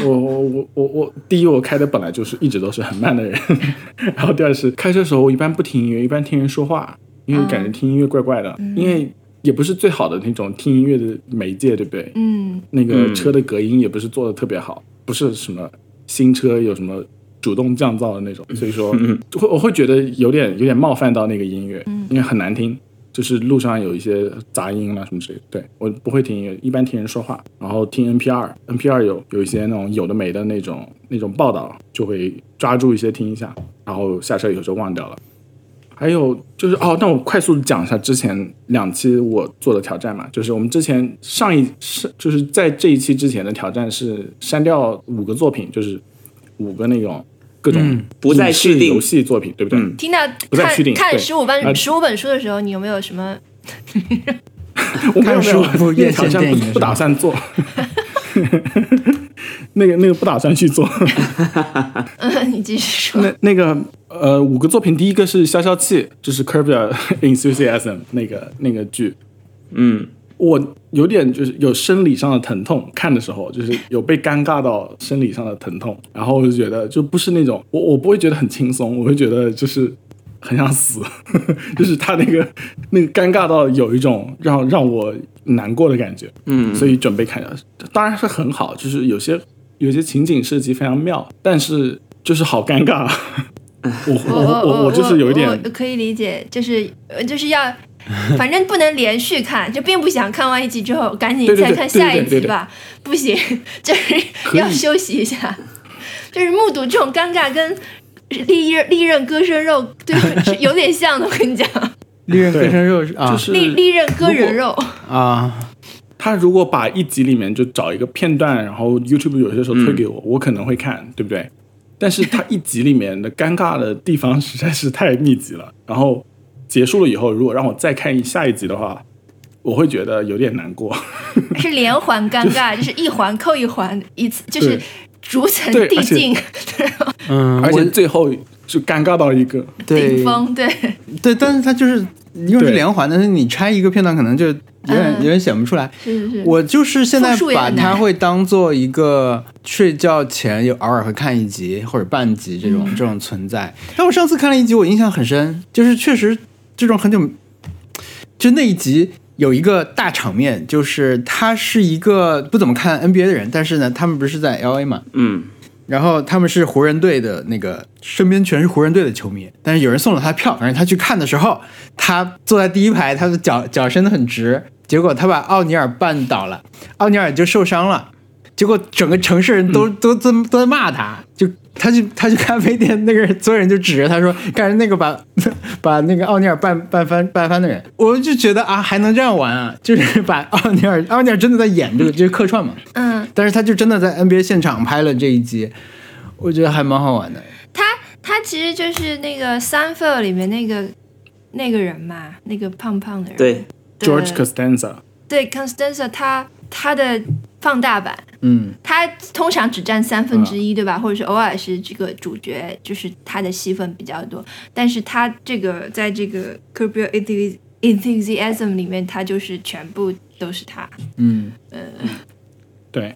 S1: 我我我我我，第一我开的本来就是一直都是很慢的人，然后第二是开车时候我一般不听音乐，一般听人说话，因为感觉听音乐怪怪的，
S3: 嗯、
S1: 因为。也不是最好的那种听音乐的媒介，对不对？
S3: 嗯，
S1: 那个车的隔音也不是做的特别好，不是什么新车有什么主动降噪的那种，所以说会我会觉得有点有点冒犯到那个音乐，因为很难听，就是路上有一些杂音啊什么之类的。对我不会听音乐，一般听人说话，然后听 NPR，NPR 有有一些那种有的没的那种那种报道，就会抓住一些听一下，然后下车以后就忘掉了。还有就是哦，那我快速讲一下之前两期我做的挑战嘛，就是我们之前上一是就是在这一期之前的挑战是删掉五个作品，就是五个那种各种
S2: 嗯
S4: 不再续订
S1: 游戏作品，对不对？
S4: 嗯
S3: 听到
S1: 不再续订对
S3: 看看十五
S1: 啊
S3: 本十五本书的时候，你有没有什么？
S1: 我没有没有
S2: 看15部
S1: 那个
S2: 院线
S1: 挑战不不打算做，那个那个不打算去做。
S3: 嗯，你继续说。
S1: 那那个呃，五个作品，第一个是消消气，就是 Curb Your Enthusiasm 那个那个剧，
S4: 嗯，
S1: 我有点就是有生理上的疼痛，看的时候就是有被尴尬到生理上的疼痛，然后我就觉得就不是那种我我不会觉得很轻松，我会觉得就是很想死，就是他那个那个尴尬到有一种让让我难过的感觉，
S4: 嗯
S1: 所以准备看，当然是很好，就是有些有些情景设计非常妙，但是就是好尴尬。我我
S3: 我
S1: 我我就是有一点
S3: 我可以理解，就是呃就是要，反正不能连续看，就并不想看完一集之后赶紧再看下一集吧，不行，就是要休息一下，就是目睹这种尴尬跟利刃利刃割生肉对是有点像的，我跟你讲，
S2: 利刃割生肉是啊。
S1: 就是
S3: 利利刃割人肉，
S2: 啊，
S1: 他如果把一集里面就找一个片段，然后 YouTube 有些时候推给我，我可能会看，对不对？但是他一集里面的尴尬的地方实在是太密集了，然后结束了以后，如果让我再看下一集的话，我会觉得有点难过。
S3: 是连环尴尬，就是一环扣一环，一次就是逐层
S1: 对而且
S3: 递进，
S2: 嗯，
S1: 而且最后就尴尬到一个。
S3: 顶峰，对，
S2: 对，但是它就是因为是连环的，但是你拆一个片段可能就有点、
S3: 嗯
S2: 有点显不出来。
S3: 是是是，
S2: 我就是现在把它会当做一个睡觉前有偶尔会看一集或者半集这种、
S3: 嗯
S2: 这种存在。但我上次看了一集，我印象很深，就是确实这种很久，就那一集有一个大场面，就是他是一个不怎么看 NBA 的人，但是呢，他们不是在 LA 嘛，
S4: 嗯，
S2: 然后他们是湖人队的那个，身边全是湖人队的球迷，但是有人送了他票，反正他去看的时候，他坐在第一排，他的脚脚伸得很直，结果他把奥尼尔绊倒了，奥尼尔就受伤了，结果整个城市人都、都都都在骂他，就他去他去咖啡店，那个人所有人就指着他说，干是那个把 把那个奥尼尔绊绊翻绊翻的人，我就觉得啊，还能这样玩啊，就是把奥尼尔 奥尼尔真的在演这个，就是客串嘛，
S3: 嗯，
S2: 但是他就真的在 NBA 现场拍了这一集，我觉得还蛮好玩的。
S3: 他他其实就是那个《三 f 里面那个那个人嘛，那个胖胖的人，
S4: 对
S1: ，George Costanza，
S3: 对，Constanza 他他的放大版，
S2: 嗯，
S3: 他通常只占三分之一，对吧？或者是偶尔是这个主角，就是他的戏份比较多。但是他这个在这个 Curb Your Enthusi- Enthusiasm 里面，他就是全部都是他。
S2: 嗯，
S1: 对，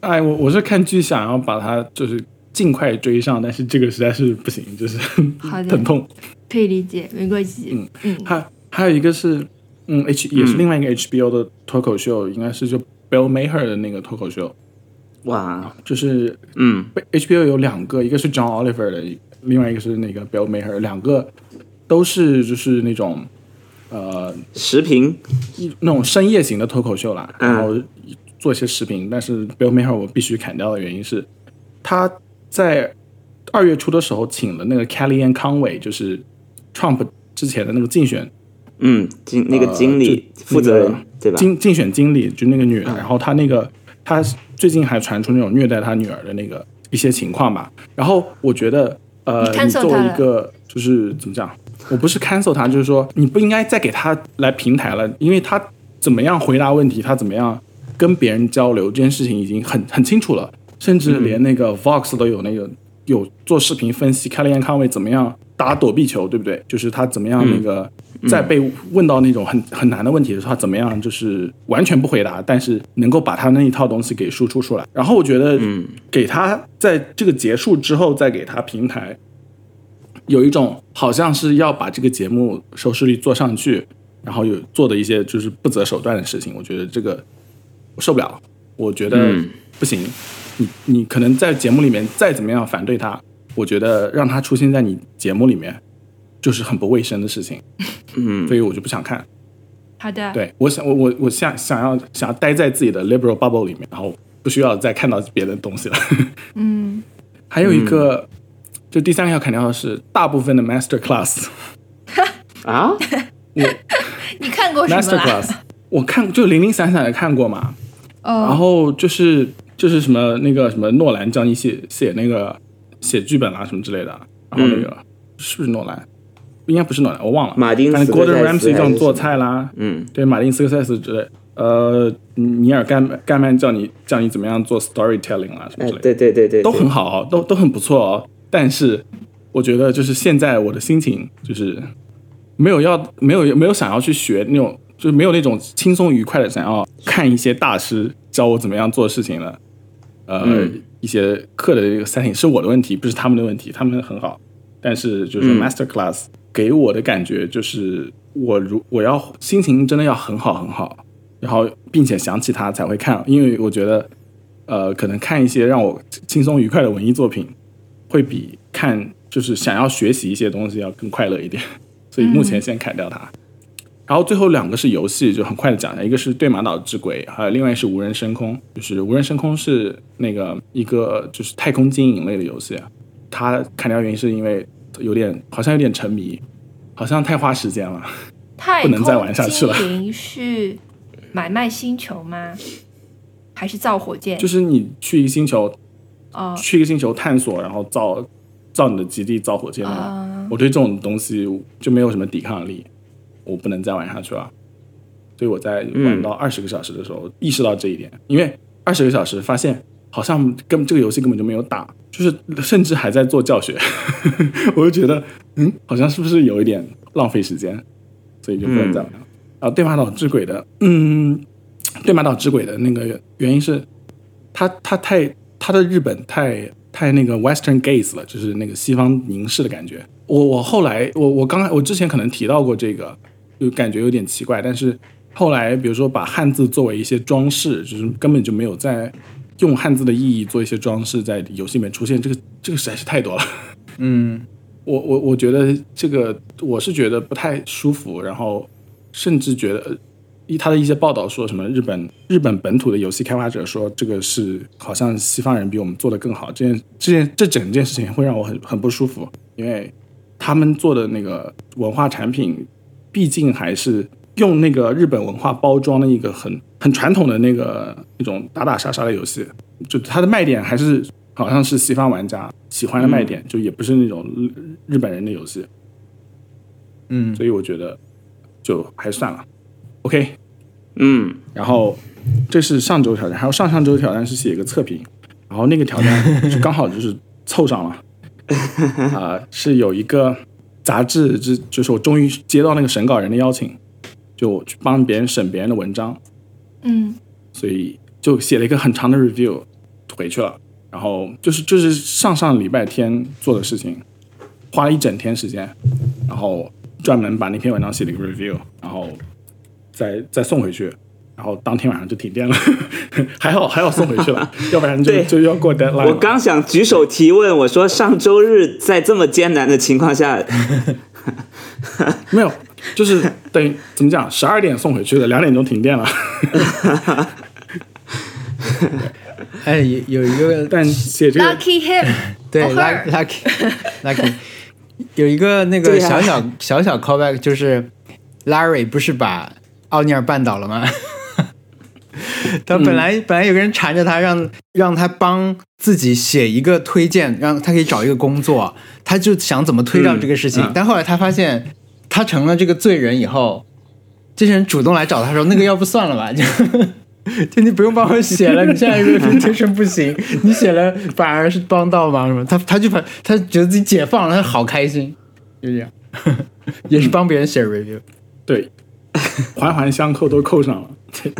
S1: 哎，我我是看剧想要把它就是尽快追上，但是这个实在是不行，就是
S3: 好的
S1: 疼痛。
S3: 可以理解，没关系。
S1: 嗯
S3: 嗯
S1: 还还有一个是，嗯，H 也是另外一个 HBO 的脱口秀，应该是就 Bill Maher 的那个脱口秀，
S4: 哇，
S1: 就是
S4: 嗯。
S1: HBO 有两个，一个是 John Oliver 的，另外一个是那个 Bill Maher，两个都是就是那种呃
S4: 视频，
S1: 一那种深夜型的脱口秀啦，
S4: 嗯。
S1: 然后做一些视频。但是 Bill Maher 我必须砍掉的原因是，他在二月初的时候请了那个 Kellyanne Conway，就是 Trump 之前的那个竞选
S4: 嗯，经那个
S1: 呃
S4: 经理、
S1: 就
S4: 负责人
S1: 那个
S4: 对吧？
S1: 竞竞选经理，就那个女的，然后她那个她最近还传出那种虐待她女儿的那个一些情况吧。然后我觉得，呃，
S3: 你
S1: 你作为一个就是怎么讲，我不是 cancel 她，就是说你不应该再给她来平台了，因为她怎么样回答问题，她怎么样跟别人交流这件事情已经很很清楚了，甚至连那个 Vox 都有那个有做视频分析 Kellyanne Conway 怎么样打躲避球，对不对？就是他怎么样那个。在被问到那种很很难的问题的时候，他怎么样就是完全不回答，但是能够把他那一套东西给输出出来。然后我觉得，给他在这个结束之后再给他平台，有一种好像是要把这个节目收视率做上去，然后有做的一些就是不择手段的事情。我觉得这个我受不了，我觉得
S4: 嗯
S1: 不行。你你可能在节目里面再怎么样反对他，我觉得让他出现在你节目里面就是很不卫生的事情。
S4: 嗯。
S1: 所以我就不想看。
S3: 好的，
S1: 对我想我我我想想要想要待在自己的 liberal bubble 里面，然后不需要再看到别的东西了。
S3: 嗯，
S1: 还有一个，就第三个要砍掉的是，大部分的 master class
S4: 啊，
S3: 你看过什
S1: master？class，我看就零零散散的看过嘛，哦。然
S3: 哦，
S1: 后就是就是什么那个什么诺兰教你写写那个写剧本啊什么之类的，然后那个、是不是诺兰？应该不是诺兰，我忘了。
S4: 马丁
S1: 反正
S4: 斯科
S1: Gordon Ramsay 这种做菜啦，
S4: 嗯。
S1: 对，马丁斯科塞斯之类，呃，尼尔盖盖曼叫你叫你怎么样做 storytelling 啊什么
S4: 哎
S1: 之类的，
S4: 对对对对，
S1: 都很好哦，都都很不错哦。但是我觉得就是现在我的心情就是没有要没有没有想要去学那种，就是没有那种轻松愉快的想要看一些大师教我怎么样做事情了，呃，
S4: 嗯。
S1: 一些课的这个 setting 是我的问题，不是他们的问题，他们很好。但是就是
S4: 嗯。
S1: master class 给我的感觉就是我如我要心情真的要很好很好，然后并且想起它才会看，因为我觉得呃可能看一些让我轻松愉快的文艺作品，会比看就是想要学习一些东西要更快乐一点，所以目前先砍掉它。然后最后两个是游戏，就很快的讲一下，一个是对马岛之鬼，还有另外是无人升空。就是无人升空是那个一个就是太空经营类的游戏，它砍掉原因是因为有点好像有点沉迷，好像太花时间了。
S3: 太
S1: 不能再玩下去了
S3: 经营是买卖星球吗？还是造火箭？
S1: 就是你去一个星球，
S3: 哦
S1: 去一个星球探索，然后造造你的基地，造火箭。
S3: 啊，
S1: 我对这种东西就没有什么抵抗力，我不能再玩下去了。所以我在玩到二十个小时的时候、意识到这一点，因为二十个小时发现好像根本这个游戏根本就没有打，就是甚至还在做教学，我就觉得嗯，好像是不是有一点浪费时间，所以就不能再玩了。然后对马岛之鬼的，嗯，对马岛之鬼的那个原因是，他他太他的日本太太那个 Western gaze 了，就是那个西方凝视的感觉。我我后来我我刚我之前可能提到过这个，就感觉有点奇怪，但是后来比如说把汉字作为一些装饰，就是根本就没有在用汉字的意义做一些装饰在游戏里面出现，这个这个实在是太多了。
S2: 嗯
S1: 我我我觉得这个我是觉得不太舒服，然后甚至觉得，呃一他的一些报道说什么日本日本本土的游戏开发者说这个是好像西方人比我们做的更好，这件这件这整件事情会让我很很不舒服，因为他们做的那个文化产品，毕竟还是用那个日本文化包装的一个很很传统的那个那种打打杀杀的游戏，就它的卖点还是好像是西方玩家喜欢的卖点，就也不是那种日日本人的游戏，
S2: 嗯。
S1: 所以我觉得就还算了。OK，
S4: 嗯。
S1: 然后这是上周挑战，还有上上周挑战是写一个测评，然后那个挑战就刚好就是凑上了，啊、是有一个杂志，就就是我终于接到那个审稿人的邀请，就我去帮别人审别人的文章，
S3: 嗯。
S1: 所以就写了一个很长的 review 回去了，然后就是就是上上礼拜天做的事情，花了一整天时间，然后专门把那篇文章写了一个 review，然后再再送回去，然后当天晚上就停电了，还好还好送回去了，要不然就就要过 deadline 了。
S4: 我刚想举手提问，我说上周日在这么艰难的情况下，
S1: 没有，就是等于怎么讲，十二点送回去的，两点钟停电了。
S2: 哎，有有一个
S1: 但写这个
S3: ，Lucky him，
S2: 对 lucky lucky lucky 有一个那个小小、小小 callback，就是 Larry 不是把奥尼尔绊倒了吗？他本来、本来有个人缠着他，让让他帮自己写一个推荐，让他可以找一个工作，他就想怎么推掉这个事情。
S1: 嗯嗯
S2: 但后来他发现，他成了这个罪人以后，这些人主动来找他说：“那个要不算了吧？”就 就你不用帮我写了，你现在 reputation 不行，你写了反而是帮倒忙什么？他他就把他觉得自己解放了，他好开心，就这样，也是帮别人写 review。
S1: 对，环环相扣都扣上了。
S4: 对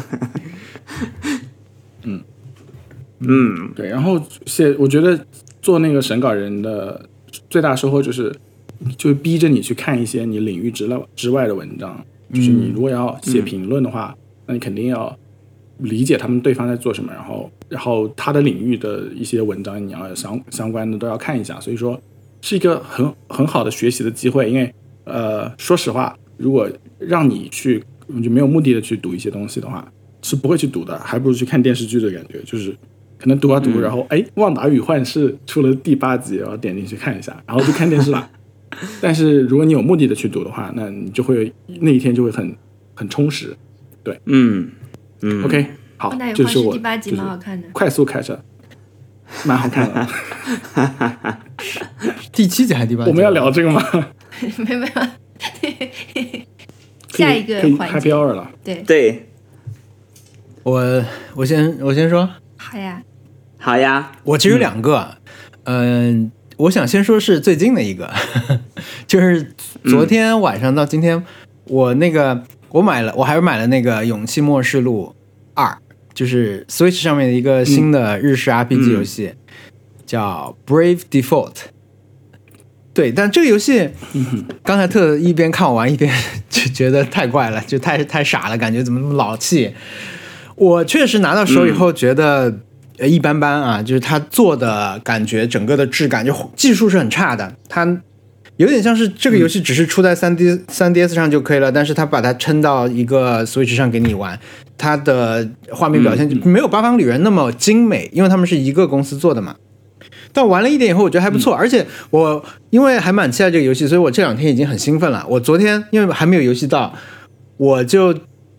S4: 嗯
S1: 对，然后写，我觉得做那个审稿人的最大收获就是，就逼着你去看一些你领域之外之外的文章。就是你如果要写评论的话，那你肯定要理解他们对方在做什么，然后然后他的领域的一些文章你要相相关的都要看一下。所以说是一个很很好的学习的机会，因为呃，说实话，如果让你去就没有目的的去读一些东西的话，是不会去读的，还不如去看电视剧的感觉，就是可能读啊读，然后哎，《旺达与幻视》出了第八集，然后点进去看一下，然后就看电视了。但是如果你有目的的去读的话，那你就会那一天就会很很充实。
S4: 对嗯嗯
S1: OK，好
S3: 那，有
S1: 这是我
S3: 第八集蛮好看的，
S1: 快速开车，蛮好看的。
S2: 第七集还是第八集？
S1: 我们要聊这个吗？
S3: 没有没有。下一个
S1: 可以
S3: 环
S1: Happy
S3: 节
S1: ，Hour 了。
S3: 对，
S4: 对，
S2: 我我先我先说，
S3: 好呀，
S4: 好呀，
S2: 我其实有两个，嗯、我想先说是最近的一个，就是昨天晚上到今天，我那个我买了，我还是买了那个《勇气末世录二》，就是 Switch 上面的一个新的日式 RPG 游戏，叫 Brave Default。对，但这个游戏刚才特一边看我玩一边就觉得太怪了，就太太傻了，感觉怎么那么老气。我确实拿到手以后觉得呃一般般啊，就是它做的感觉整个的质感就技术是很差的，它有点像是这个游戏只是出在三 D 三 DS 上就可以了，但是它把它撑到一个 Switch 上给你玩，它的画面表现就没有《八方旅人》那么精美，因为他们是一个公司做的嘛。但玩了一点以后，我觉得还不错，而且我因为还蛮期待这个游戏，所以我这两天已经很兴奋了。我昨天因为还没有游戏到，我就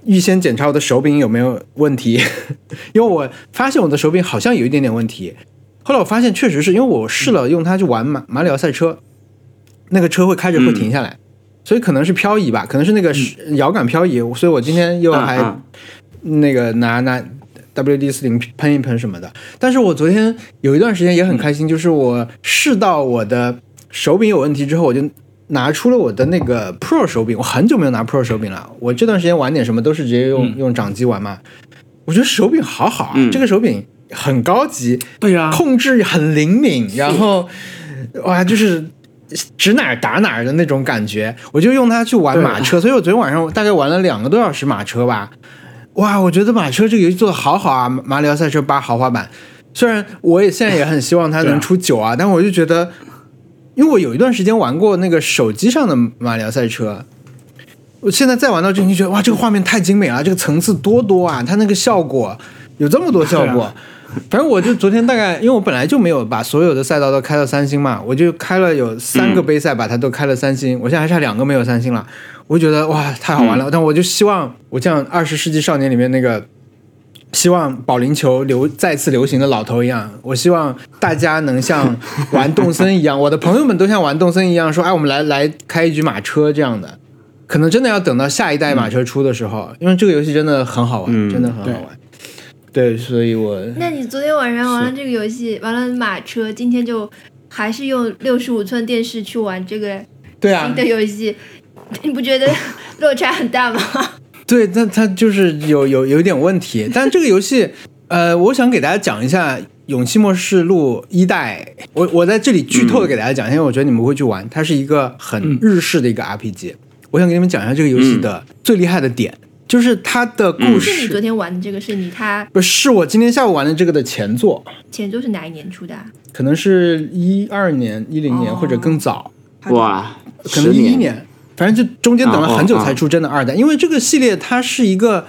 S2: 预先检查我的手柄有没有问题，因为我发现我的手柄好像有一点点问题。后来我发现确实是因为我试了用它去玩马马里奥赛车，那个车会开着会停下来，所以可能是漂移吧，可能是那个摇杆漂移。所以我今天又还那个拿拿 WD 四零喷一喷什么的。但是我昨天有一段时间也很开心，就是我试到我的手柄有问题之后，我就拿出了我的那个 Pro 手柄。我很久没有拿 Pro 手柄了，我这段时间玩点什么都是直接用、
S1: 嗯
S2: 用掌机玩嘛。我觉得手柄好好啊，
S4: 嗯
S2: 这个手柄很高级，
S1: 对呀、
S2: 控制很灵敏，然后哇，就是指哪儿打哪儿的那种感觉。我就用它去玩马车，所以我昨天晚上大概玩了两个多小时马车吧。哇，我觉得马车这个游戏做的好好啊，《马里奥赛车八》豪华版。虽然我也现在也很希望它能出九啊，但我就觉得，因为我有一段时间玩过那个手机上的马里奥赛车，我现在再玩到这，你就觉得哇，这个画面太精美了，这个层次多多啊，它那个效果有这么多效果。反正我就昨天大概，因为我本来就没有把所有的赛道都开到三星嘛，我就开了有三个杯赛，把它都开了三星。我现在还差两个没有三星了，我就觉得哇，太好玩了。但我就希望我像《二十世纪少年》里面那个。希望保龄球流再次流行的老头一样，我希望大家能像玩动森一样，我的朋友们都像玩动森一样，说哎，我们来来开一局马车这样的。可能真的要等到下一代马车出的时候，因为这个游戏真的很好玩，
S4: 嗯
S2: 真的很好玩。对，所以我
S3: 那你昨天晚上玩了这个游戏，玩了马车，今天就还是用六十五寸电视去玩这个新，的游戏，你不觉得落差很大吗？
S2: 对，它它就是有有有点问题。但这个游戏，呃，我想给大家讲一下《勇气末世录》一代。我我在这里剧透的给大家讲，因为我觉得你们会去玩。它是一个很日式的一个 RPG。我想给你们讲一下这个游戏的最厉害的点，就是它的故事
S3: 是你昨。天玩的这个，是你他
S2: 不是是我今天下午玩的这个的前作，
S3: 前作是哪一年出的、啊？
S2: 可能是一二年、一零年
S3: 哦
S2: 或者更早。
S4: 哇，
S2: 可能
S4: 十
S2: 一一年，反正就中间等了很久才出真的二代，因为这个系列它是一个，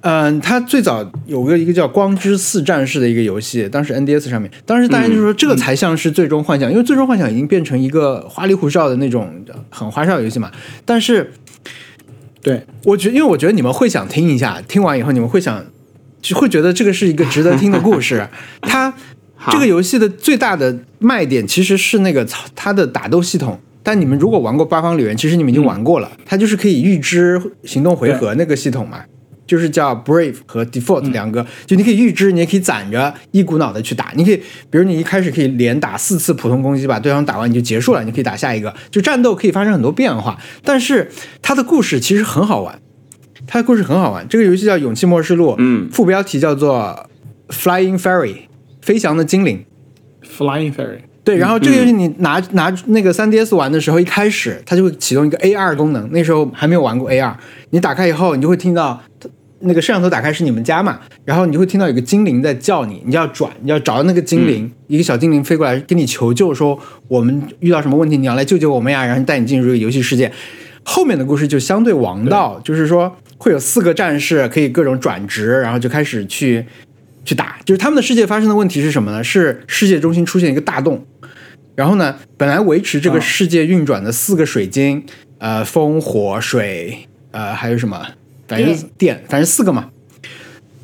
S2: 嗯、它最早有个一个叫《光之四战士》的一个游戏，当时 NDS 上面，当时大家就说这个才像是最终幻想，因为最终幻想已经变成一个花里胡哨的那种很花哨的游戏嘛，但是
S1: 对，
S2: 我觉因为我觉得你们会想听一下，听完以后你们会想就会觉得这个是一个值得听的故事，它。这个游戏的最大的卖点其实是那个它的打斗系统。但你们如果玩过《八方旅人》，其实你们已经玩过了，它就是可以预知行动回合那个系统嘛，就是叫 Brave 和 Default 两个，就你可以预知，你也可以攒着一股脑的去打。你可以，比如你一开始可以连打四次普通攻击，把对方打完你就结束了，你可以打下一个，就战斗可以发生很多变化。但是它的故事其实很好玩，它的故事很好玩。这个游戏叫《勇气末世录》，
S4: 嗯
S2: 副标题叫做 Flying Fairy，飞翔的精灵。
S1: Flying Fairy，
S2: 对，然后这个游戏你拿、拿那个 3DS 玩的时候，一开始它就会启动一个 AR 功能，那时候还没有玩过 AR。你打开以后，你就会听到那个摄像头打开是你们家嘛，然后你就会听到有个精灵在叫你，你就要转，你要找到那个精灵，一个小精灵飞过来跟你求救，说我们遇到什么问题，你要来救救我们呀，然后带你进入这个游戏世界。后面的故事就相对王道，就是说会有四个战士可以各种转职，然后就开始去去打。就是他们的世界发生的问题是什么呢？是世界中心出现一个大洞，然后呢，本来维持这个
S1: 啊
S2: 世界运转的四个水晶，呃，风、火、水，呃，还有什么？反正
S3: 电
S2: 电，反正四个嘛，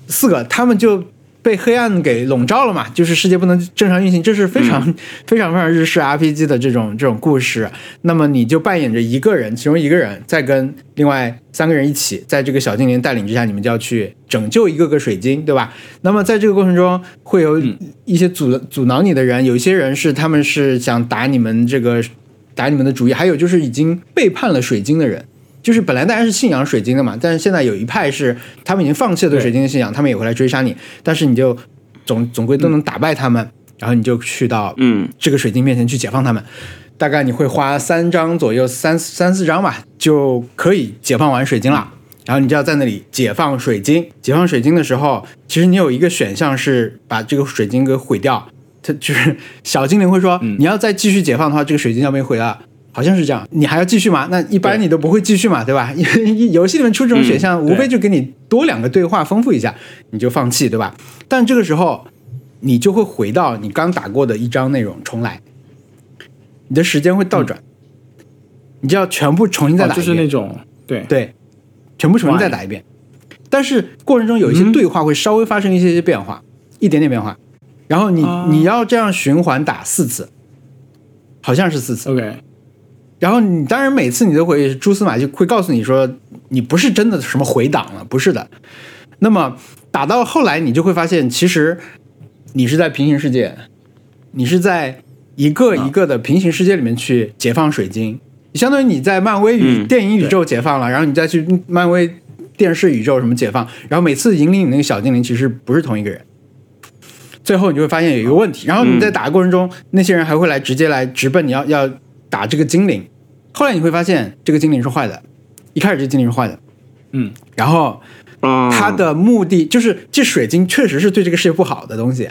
S2: 四个，他们就被黑暗给笼罩了嘛，就是世界不能正常运行，这是非常、非常非常日式 RPG 的这种这种故事。那么你就扮演着一个人，其中一个人在跟另外三个人一起，在这个小精灵带领之下，你们就要去拯救一个个水晶，对吧？那么在这个过程中，会有一些阻阻挠你的人，有一些人是他们是想打你们这个打你们的主意，还有就是已经背叛了水晶的人。就是本来大家是信仰水晶的嘛，但是现在有一派是他们已经放弃了对
S1: 对
S2: 水晶的信仰，他们也会来追杀你，但是你就总总归都能打败他们，然后你就去到
S4: 嗯
S2: 这个水晶面前去解放他们。大概你会花三张左右，三三四张吧，就可以解放完水晶了。然后你就要在那里解放水晶。解放水晶的时候，其实你有一个选项是把这个水晶给毁掉。它就是小精灵会说，你要再继续解放的话，这个水晶要被毁了。好像是这样，你还要继续吗？那一般你都不会继续嘛，对吧？因为游戏里面出这种选项，无非就给你多两个对话，丰富一下，你就放弃，对吧？但这个时候，你就会回到你刚打过的一章内容重来，你的时间会倒转，你就要全部重新再打一遍。
S1: 就是那种对
S2: 对，全部重新再打一遍。但是过程中有一些对话会稍微发生一些些变化，一点点变化。然后你、
S1: 啊
S2: 你要这样循环打四次，好像是四次。
S1: OK，
S2: 然后你当然每次你都会蛛丝马迹会告诉你说你不是真的什么回档了，不是的。那么打到后来，你就会发现，其实你是在平行世界，你是在一个一个的平行世界里面去解放水晶，相当于你在漫威宇、
S4: 嗯
S2: 电影宇宙解放了，然后你再去漫威电视宇宙什么解放，然后每次引领你那个小精灵其实不是同一个人。最后你就会发现有一个问题，然后你在打的过程中，那些人还会来直接来直奔你要要打这个精灵。后来你会发现这个精灵是坏的，一开始这精灵是坏的，
S1: 嗯，
S2: 然后
S4: 哦，
S2: 他的目的就是这水晶确实是对这个世界不好的东西。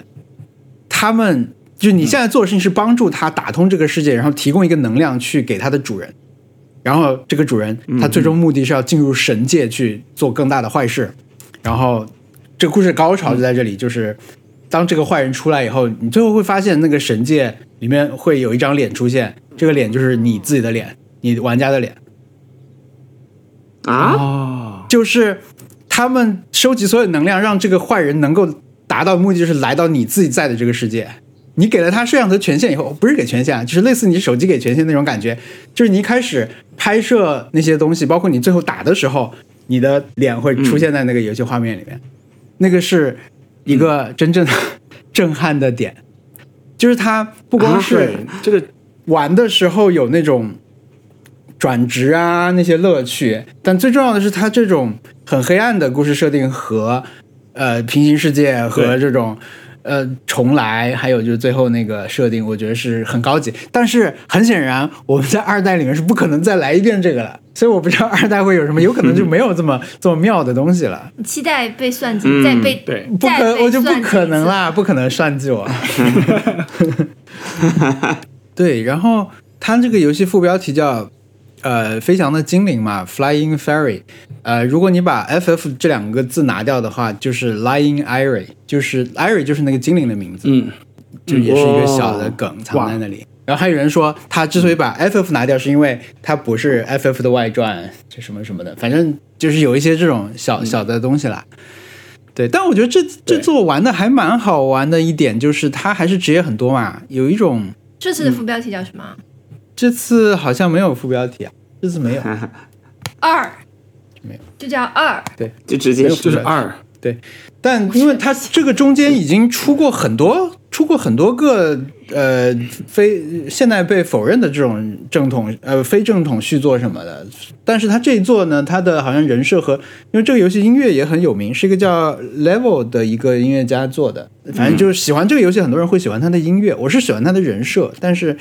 S2: 他们就是你现在做的事情是帮助他打通这个世界，然后提供一个能量去给他的主人。然后这个主人他最终目的是要进入神界去做更大的坏事。然后这个故事高潮就在这里，就是当这个坏人出来以后，你最后会发现那个神界里面会有一张脸出现，这个脸就是你自己的脸，你玩家的脸。
S4: 啊，
S1: 哦，
S2: 就是他们收集所有能量，让这个坏人能够达到目的，就是来到你自己在的这个世界。你给了他摄像头权限以后，不是给权限啊，就是类似你手机给权限那种感觉。就是你一开始拍摄那些东西，包括你最后打的时候，你的脸会出现在那个游戏画面里面，那个是一个真正的 震撼的点。就是它不光是、
S1: 这个
S2: 玩的时候有那种转职啊那些乐趣，但最重要的是它这种很黑暗的故事设定和呃平行世界和这种呃重来，还有就是最后那个设定，我觉得是很高级。但是很显然，我们在二代里面是不可能再来一遍这个了，所以我不知道二代会有什么，有可能就没有这么这么妙的东西了。
S3: 期待被算计，
S4: 嗯
S3: 再被
S1: 对
S2: 不可，我就不可能啦，不可能算计我。对，然后它这个游戏副标题叫呃飞翔的精灵嘛，Flying Fairy。呃，如果你把 FF 这两个字拿掉的话，就是 Lying Airy，就是 Airy 就是那个精灵的名字，
S1: 嗯，
S2: 就也是一个小的梗藏在那里。然后还有人说，他之所以把 FF 拿掉，是因为它不是 FF 的外传，就什么什么的，反正就是有一些这种小小的东西啦。对，但我觉得这这座玩的还蛮好玩的一点，就是它还是职业很多嘛，有一种
S3: 这次的副标题叫什么？
S2: 这次好像没有副标题啊，这次没有，
S3: 二，
S2: 没有，
S3: 就叫二。对。
S4: 就直接
S1: 就是二，对。
S2: 但因为它这个中间已经出过很多，出过很多个呃非现在被否认的这种正统呃非正统续作什么的，但是它这一作呢，它的好像人设和因为这个游戏音乐也很有名，是一个叫 Level 的一个音乐家做的，反正就是喜欢这个游戏，很多人会喜欢他的音乐，我是喜欢他的人设，但是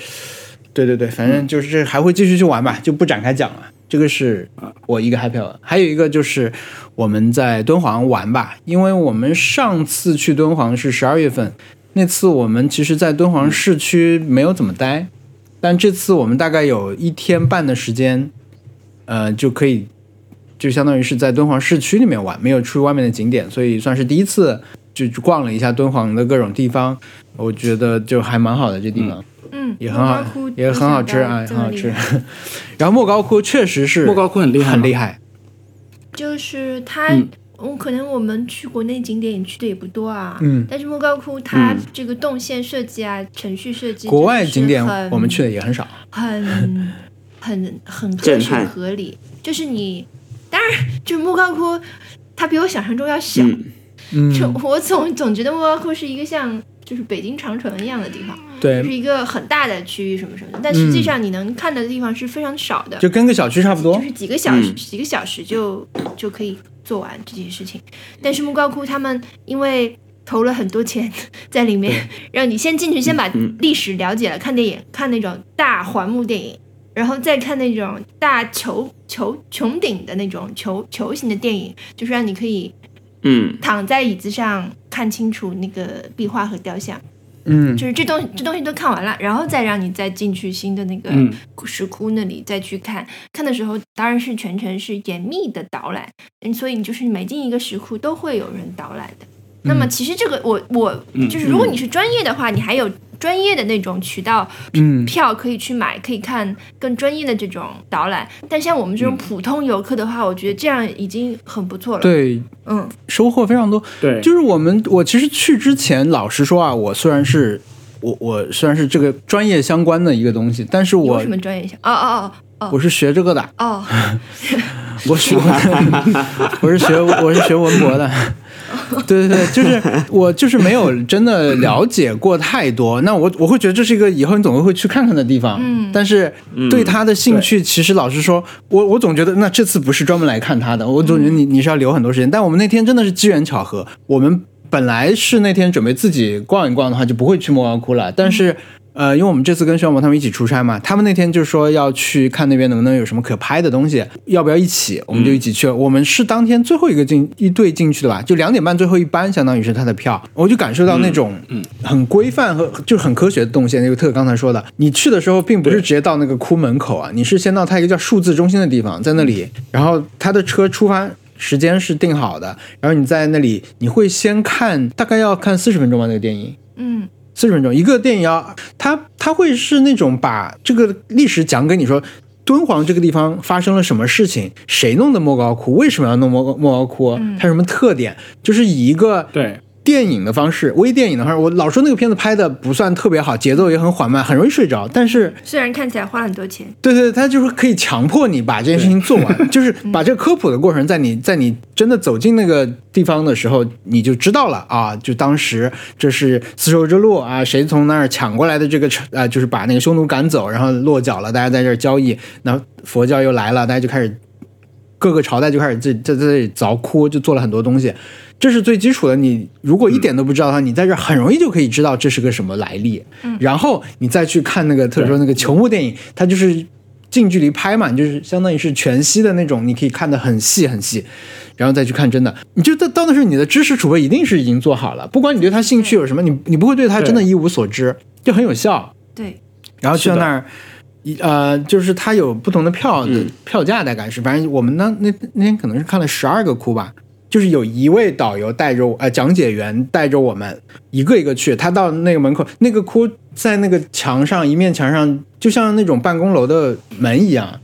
S2: 对对对，反正就是这还会继续去玩吧，就不展开讲了。这个是我一个 happy hour，还有一个就是我们在敦煌玩吧，因为我们上次去敦煌是十二月份，那次我们其实，在敦煌市区没有怎么待，但这次我们大概有一天半的时间，呃，就可以就相当于是在敦煌市区里面玩，没有去外面的景点，所以算是第一次就去逛了一下敦煌的各种地方，我觉得就还蛮好的这地方。
S3: 嗯，
S2: 也很好也很好吃啊，很好吃。然后莫高窟确实是
S1: 莫高窟很厉害，
S2: 很厉。害，
S3: 就是它，
S1: 嗯
S3: 嗯，可能我们去国内景点也去的也不多啊，
S2: 嗯
S3: 但是莫高窟它
S4: 嗯
S3: 这个动线设计啊、程序设计，
S2: 国外景点我们去的也很少。
S3: 很 很很合
S4: 震撼
S3: 情合理。就是你，当然，就是莫高窟，它比我想象中要小。
S4: 嗯，
S3: 就
S2: 嗯，
S3: 我总总觉得莫高窟是一个像就是北京长城一样的地方，就
S2: 对
S3: 是，一个很大的区域什么什么的。但实际上你能看到的地方是非常少的，
S2: 就跟个小区差不多
S3: 就。是几个小时、
S4: 嗯
S3: 几个小时就就可以做完这件事情。但是莫高窟他们因为投了很多钱在里面，让你先进去，先把
S4: 嗯
S3: 历史了解了，看电影，看那种大环幕电影，然后再看那种大球球穹顶的那种球球形的电影，就是让你可以
S4: 嗯，
S3: 躺在椅子上看清楚那个壁画和雕像。
S2: 嗯，
S3: 就是这东西这东西都看完了，然后再让你再进去新的那个
S1: 嗯
S3: 石窟那里再去看。看的时候当然是全程是严密的导览，嗯，所以你就是每进一个石窟都会有人导览的。那么其实这个我我
S1: 嗯
S3: 就是如果你是专业的话，你还有专业的那种渠道
S2: 嗯，
S3: 票可以去买，可以看更专业的这种导览。但像我们这种普通游客的话，我觉得这样已经很不错了。，
S2: 对，
S3: 嗯，
S2: 收获非常多。
S1: 对，
S2: 就是我们，我其实去之前，老实说啊，我虽然是我我虽然是这个专业相关的一个东西，但是我
S3: 什么专业相？哦哦哦
S2: 我是学这个的，
S3: 哦 哦，
S2: 我学 我是学我是学文博的，对对对，就是我就是没有真的了解过太多，那我我会觉得这是一个以后你总会去看看的地方。
S3: 嗯
S2: 但是对他的兴趣，其实老实说，我我总觉得那这次不是专门来看他的，我总觉得你你是要留很多时间。但我们那天真的是机缘巧合，我们本来是那天准备自己逛一逛的话，就不会去莫高窟了，但是。呃，因为我们这次跟徐小萌他们一起出差嘛，他们那天就说要去看那边能不能有什么可拍的东西，要不要一起？我们就一起去了。我们是当天最后一个进一队进去的吧，就两点半最后一班，相当于是他的票。我就感受到那种
S1: 嗯
S2: 很规范和就是很科学的动线。那个特刚才说的，你去的时候并不是直接到那个窟门口啊，你是先到他一个叫数字中心的地方，在那里，然后他的车出发。时间是定好的，然后你在那里，你会先看，大概要看四十分钟吧，那个电影，
S3: 嗯
S2: 四十分钟，一个电影要它它会是那种把这个历史讲给你说，敦煌这个地方发生了什么事情，谁弄的莫高窟，为什么要弄莫莫高窟，它有什么特点，就是以一个
S1: 对，
S2: 电影的方式，微电影的方式。我老说那个片子拍的不算特别好，节奏也很缓慢，很容易睡着，但是
S3: 虽然看起来花了很多钱，
S2: 对对，他就是可以强迫你把这件事情做完，就是把这个科普的过程，在你在你真的走进那个地方的时候，你就知道了啊，就当时这是丝绸之路啊，谁从那儿抢过来的这个啊，就是把那个匈奴赶走，然后落脚了，大家在这儿交易，那佛教又来了，大家就开始各个朝代就开始在在在这里凿窟，就做了很多东西。这是最基础的，你如果一点都不知道的话，你在这很容易就可以知道这是个什么来历。然后你再去看那个，特别说那个球幕电影，它就是近距离拍嘛，就是相当于是全息的那种，你可以看得很细很细，然后再去看真的，你就到到那时候你的知识储备一定是已经做好了，不管你对他兴趣有什么，你你不会对他真的一无所知，就很有效。
S3: 对，
S2: 然后去到那儿，一呃，就是它有不同的票的、
S4: 嗯。
S2: 票价，大概是，反正我们那那那天可能是看了十二个窟吧，就是有一位导游带着我呃讲解员带着我们一个一个去，他到那个门口，那个窟在那个墙上一面墙上，就像那种办公楼的门一样，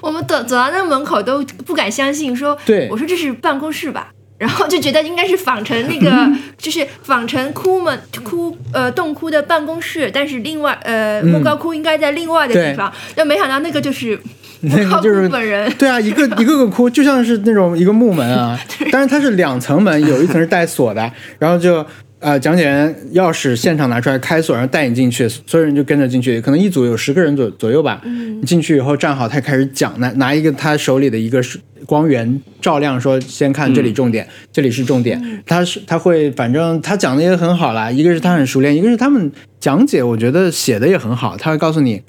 S3: 我们走走到那门口都不敢相信，说，
S2: 对。
S3: 我说这是办公室吧。然后就觉得应该是仿成那个，就是仿成窟门窟呃洞窟的办公室，但是另外呃
S2: 嗯。
S3: 莫高窟应该在另外的地方，但没想到那个就是
S2: 那个就是
S3: 本人。
S2: 对啊，一个一个个哭就像是那种一个木门啊，但是它是两层门，有一层是带锁的，然后就呃讲解员钥匙现场拿出来开锁，然后带你进去，所有人就跟着进去，可能一组有十个人左左右吧。
S3: 嗯
S2: 进去以后站好，他开始讲，拿拿一个他手里的一个是光源照亮，说先看这里重点，这里是重点。他是他会，反正他讲的也很好啦，一个是他很熟练，一个是他们讲解，我觉得写的也很好，他会告诉你，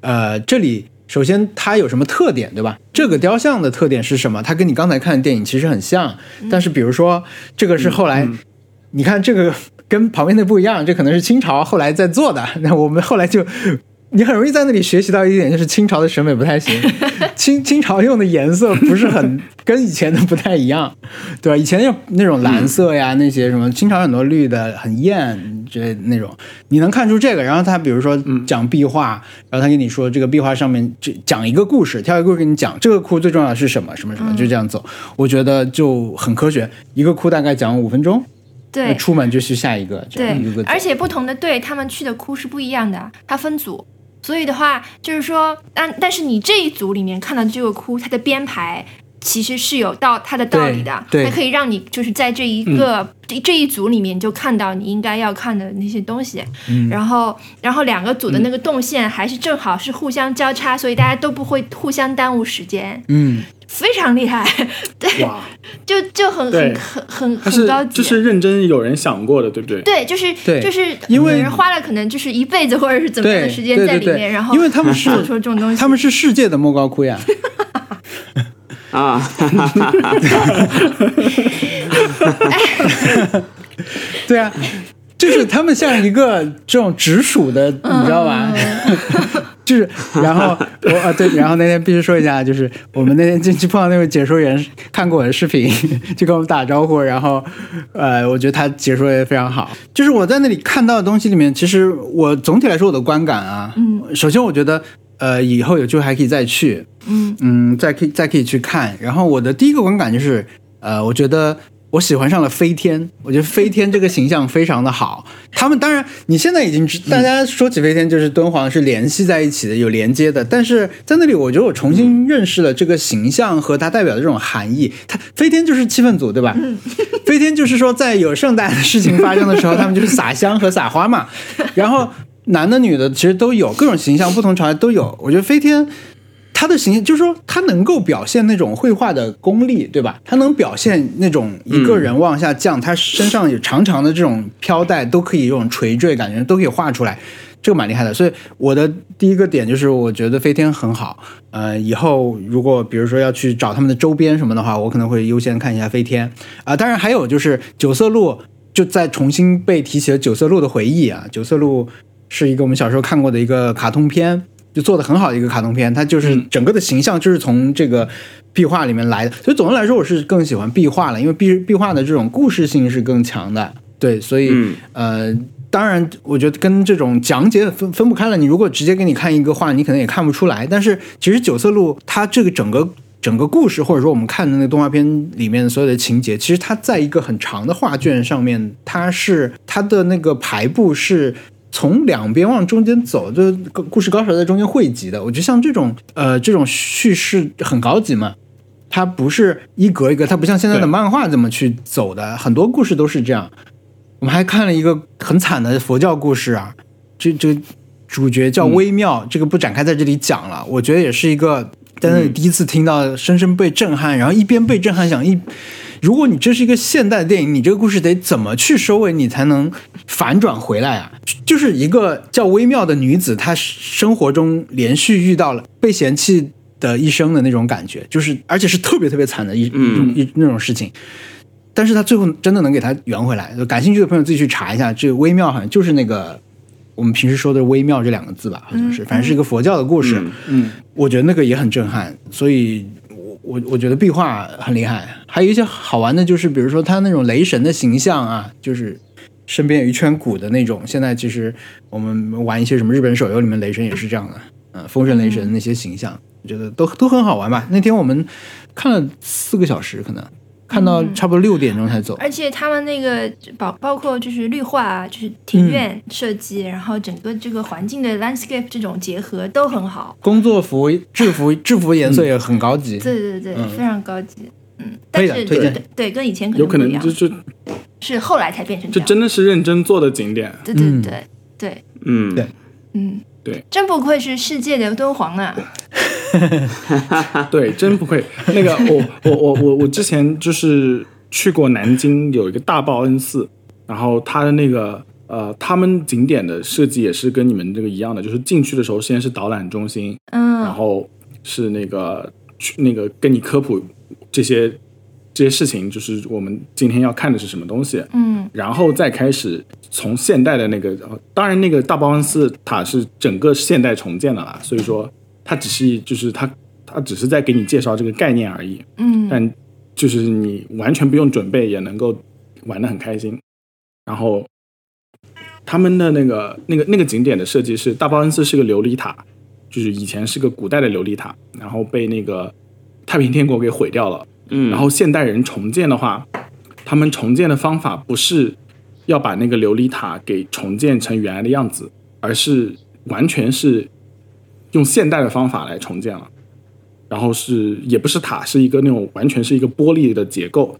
S2: 呃，这里。首先，它有什么特点，对吧？这个雕像的特点是什么？它跟你刚才看的电影其实很像，但是比如说，这个是后来，你看这个跟旁边的不一样，这可能是清朝后来在做的。那我们后来就，你很容易在那里学习到一点，就是清朝的审美不太行，清清朝用的颜色不是很跟以前的不太一样，对吧？以前那那种蓝色呀，那些什么，清朝很多绿的很艳之类的那种，你能看出这个。然后他比如说讲壁画，然后他跟你说这个壁画上面这讲一个故事，挑一个故事给你讲，这个窟最重要的是什么什么什么，就这样走。我觉得就很科学，一个窟大概讲五分钟。
S3: 对
S2: 出门就去下一个，这
S3: 对而且不同的队他们去的窟是不一样的，它分组。所以的话，就是说，但但是你这一组里面看到这个窟，它的编排其实是有道它的道理的，它可以让你就是在这一个、这这一组里面就看到你应该要看的那些东西。
S2: 嗯。
S3: 然后然后两个组的那个动线还是正好是互相交叉，所以大家都不会互相耽误时间，
S2: 嗯，
S3: 非常厉害。对，
S1: 哇，
S3: 就就很很很很很高级。
S1: 就是认真有人想过的，对不对？
S3: 对，就是
S2: 对
S3: 就是
S2: 因为
S3: 人花了可能就是一辈子或者是怎么样的时间
S2: 对对对
S3: 在里面，然后
S2: 因为他们是
S3: 做出这种东西，
S2: 他们是世界的莫高窟呀，
S4: 啊，
S2: 对啊，就是他们像一个这种直属的，你知道吧？就是，然后我啊对，然后那天必须说一下，就是我们那天进去碰到那位解说员，看过我的视频，就跟我们打招呼，然后呃，我觉得他解说也非常好。就是我在那里看到的东西里面，其实我总体来说我的观感啊，
S3: 嗯，
S2: 首先我觉得呃以后有机会还可以再去，
S3: 嗯
S2: 嗯，再可以再可以去看。然后我的第一个观感就是，呃，我觉得我喜欢上了飞天，我觉得飞天这个形象非常的好。他们当然，你现在已经知，大家说起飞天就是敦煌是联系在一起的，有连接的。但是在那里，我觉得我重新认识了这个形象和它代表的这种含义。它飞天就是气氛组，对吧？飞天就是说，在有盛大的事情发生的时候，他们就是撒香和撒花嘛。然后男的女的其实都有各种形象，不同朝代都有。我觉得飞天。他的形象就是说，他能够表现那种绘画的功力，对吧？他能表现那种一个人往下降，他身上有长长的这种飘带，都可以用垂坠感觉都可以画出来，这个蛮厉害的。所以我的第一个点就是，我觉得飞天很好。呃，以后如果比如说要去找他们的周边什么的话，我可能会优先看一下飞天啊。当然还有就是九色鹿，就在重新被提起了九色鹿的回忆啊。九色鹿是一个我们小时候看过的一个卡通片。就做的很好的一个卡通片，它就是整个的形象就是从这个壁画里面来的，所以总的来说我是更喜欢壁画了，因为壁壁画的这种故事性是更强的。对，所以呃，当然我觉得跟这种讲解分分不开了。你如果直接给你看一个画，你可能也看不出来。但是其实九色鹿它这个整个整个故事，或者说我们看的那个动画片里面所有的情节，其实它在一个很长的画卷上面，它是它的那个排布是。从两边往中间走，就故事高潮在中间汇集的。我觉得像这种呃这种叙事很高级嘛，它不是一格一格，它不像现在的漫画这么去走的。很多故事都是这样。我们还看了一个很惨的佛教故事啊，这这主角叫微妙，这个不展开在这里讲了。我觉得也是一个在那里第一次听到，深深被震撼，然后一边被震撼想一。如果你这是一个现代的电影，你这个故事得怎么去收尾，你才能反转回来啊？就是一个叫微妙的女子，她生活中连续遇到了被嫌弃的一生的那种感觉，就是而且是特别特别惨的一一一那种事情。但是她最后真的能给她圆回来。感兴趣的朋友自己去查一下，这个微妙好像就是那个我们平时说的微妙这两个字吧，好像是，反正是一个佛教的故事。
S1: 嗯，
S2: 我觉得那个也很震撼，所以。我我觉得壁画很厉害，还有一些好玩的，就是比如说他那种雷神的形象啊，就是身边有一圈鼓的那种。现在其实我们玩一些什么日本手游里面，雷神也是这样的，嗯，风神雷神那些形象，我觉得都都很好玩吧。那天我们看了四个小时，可能。看到差不多六点钟才走，
S3: 而且他们那个包包括就是绿化啊，就是庭院设计，然后整个这个环境的 landscape 这种结合都很好。
S2: 工作服、制服、制服颜色也很高级。
S3: 对对对，非常高级。嗯，但是
S2: 推荐
S3: 对跟以前可
S1: 能有可
S3: 能
S1: 就是
S3: 是后来才变成这
S1: 样，这真的是认真做的景点。
S3: 对对对对，
S1: 嗯
S2: 对，
S3: 嗯。
S1: 对，
S3: 真不愧是世界的敦煌啊！
S1: 对，真不愧。那个，我我我我我之前就是去过南京，有一个大报恩寺，然后它的那个呃，他们景点的设计也是跟你们这个一样的，就是进去的时候先是导览中心，
S3: 嗯，
S1: 然后是那个去那个跟你科普这些。这些事情就是我们今天要看的是什么东西，
S3: 嗯，
S1: 然后再开始从现代的那个，当然那个大报恩寺塔是整个现代重建的啦，所以说它只是就是它它只是在给你介绍这个概念而已，
S3: 嗯，
S1: 但就是你完全不用准备也能够玩的很开心。然后他们的那个那个那个景点的设计是大报恩寺是个琉璃塔，就是以前是个古代的琉璃塔，然后被那个太平天国给毁掉了。
S4: 嗯，
S1: 然后现代人重建的话，他们重建的方法不是要把那个琉璃塔给重建成原来的样子，而是完全是用现代的方法来重建了。然后是也不是塔，是一个那种完全是一个玻璃的结构。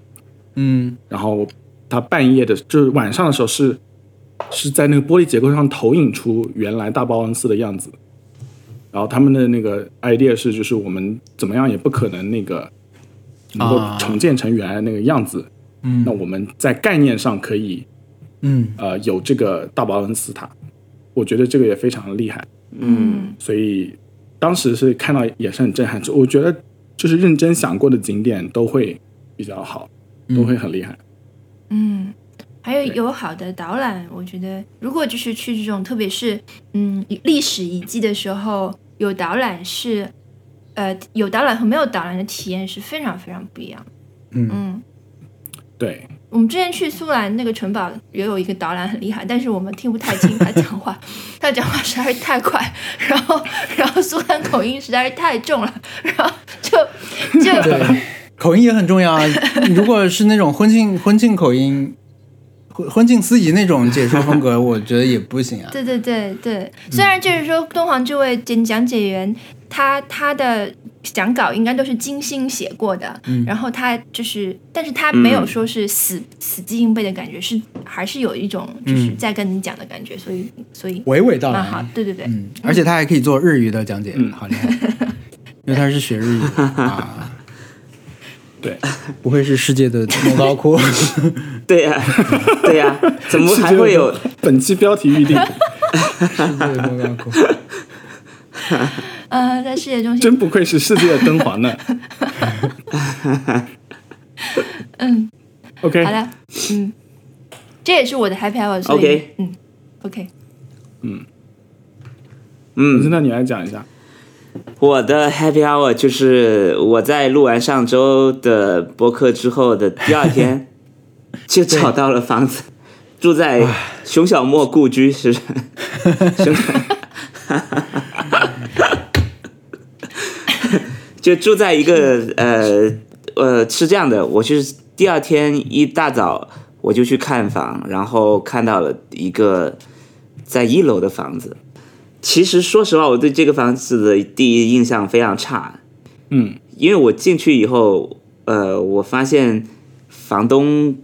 S2: 嗯，
S1: 然后它半夜的，就是晚上的时候是是在那个玻璃结构上投影出原来大报恩寺的样子。然后他们的那个 idea 是，就是我们怎么样也不可能那个。能够重建成原来那个样子，
S2: 嗯，
S1: 那我们在概念上可以，
S2: 嗯，
S1: 呃，有这个大报恩寺塔，我觉得这个也非常厉害，
S3: 嗯，
S1: 所以当时是看到也是很震撼，我觉得就是认真想过的景点都会比较好，都会很厉害，
S3: 嗯，还有有好的导览，我觉得如果就是去这种特别是嗯历史遗迹的时候，有导览是。呃，有导览和没有导览的体验是非常非常不一样。
S2: 嗯，
S1: 对。
S3: 我们之前去苏兰那个城堡也有一个导览很厉害，但是我们听不太清他讲话，他讲话实在是太快，然后 然后苏兰口音实在是太重了，然后就就
S2: 口音也很重要啊。如果是那种婚庆婚庆口音，婚婚庆司仪那种解说风格，我觉得也不行啊。
S3: 对对对对，虽然就是说敦煌这位讲讲解员，他他的讲稿应该都是精心写过的，
S2: 嗯。
S3: 然后他就是，但是他没有说是死、死记硬背的感觉，是还是有一种就是
S2: 嗯
S3: 在跟你讲的感觉，所以所以
S2: 娓娓道
S3: 来好，，对对对，
S2: 嗯，而且他还可以做日语的讲解，
S1: 嗯
S2: 好厉害，因为他是学日语的啊，
S1: 对，
S2: 不愧是世界的莫高窟。
S4: 对呀、对呀、怎么还会有？
S1: 本期标题预定？
S2: 世界的莫高窟。
S3: 呃，在世界中心，
S1: 真不愧是世界的敦煌呢。
S3: 嗯
S1: ，OK，
S3: 好的，嗯，这也是我的 happy hour，所以
S4: OK
S3: 嗯，OK，
S4: 嗯，
S1: 那你来讲一下。
S4: 我的 happy hour 就是我在录完上周的播客之后的第二天，就找到了房子，住在熊小莫故居，是熊小，就住在一个呃呃是这样的，我就是第二天一大早我就去看房，然后看到了一个在一楼的房子。其实说实话，我对这个房子的第一印象非常差，
S1: 嗯
S4: 因为我进去以后，呃，我发现房东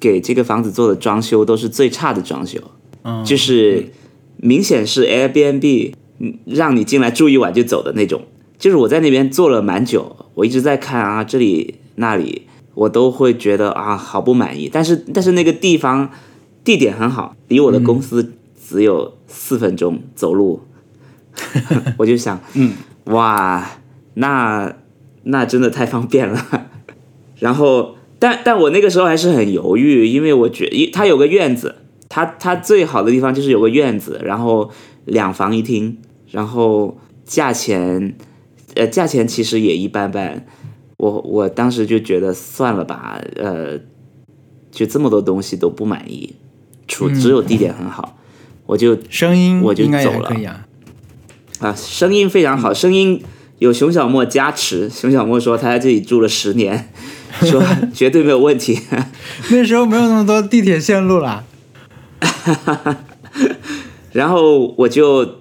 S4: 给这个房子做的装修都是最差的装修，
S2: 嗯，
S4: 就是明显是 Airbnb 嗯让你进来住一晚就走的那种。就是我在那边坐了蛮久，我一直在看啊这里那里，我都会觉得啊好不满意。但是但是那个地方地点很好，离我的公司只有四分钟走路，我就想，
S1: 嗯，
S4: 哇，那那真的太方便了。然后，但但我那个时候还是很犹豫，因为我觉得它有个院子，它它最好的地方就是有个院子，然后两房一厅，然后价钱，呃，价钱其实也一般般。我我当时就觉得算了吧，呃，就这么多东西都不满意，除只有地点很好，我就
S2: 声音
S4: 我就
S2: 应该
S4: 走了
S2: 啊。
S4: 啊，声音非常好，声音有熊小莫加持。熊小莫说他在这里住了十年，说绝对没有问题。
S2: 那时候没有那么多地铁线路啦。
S4: 然后我就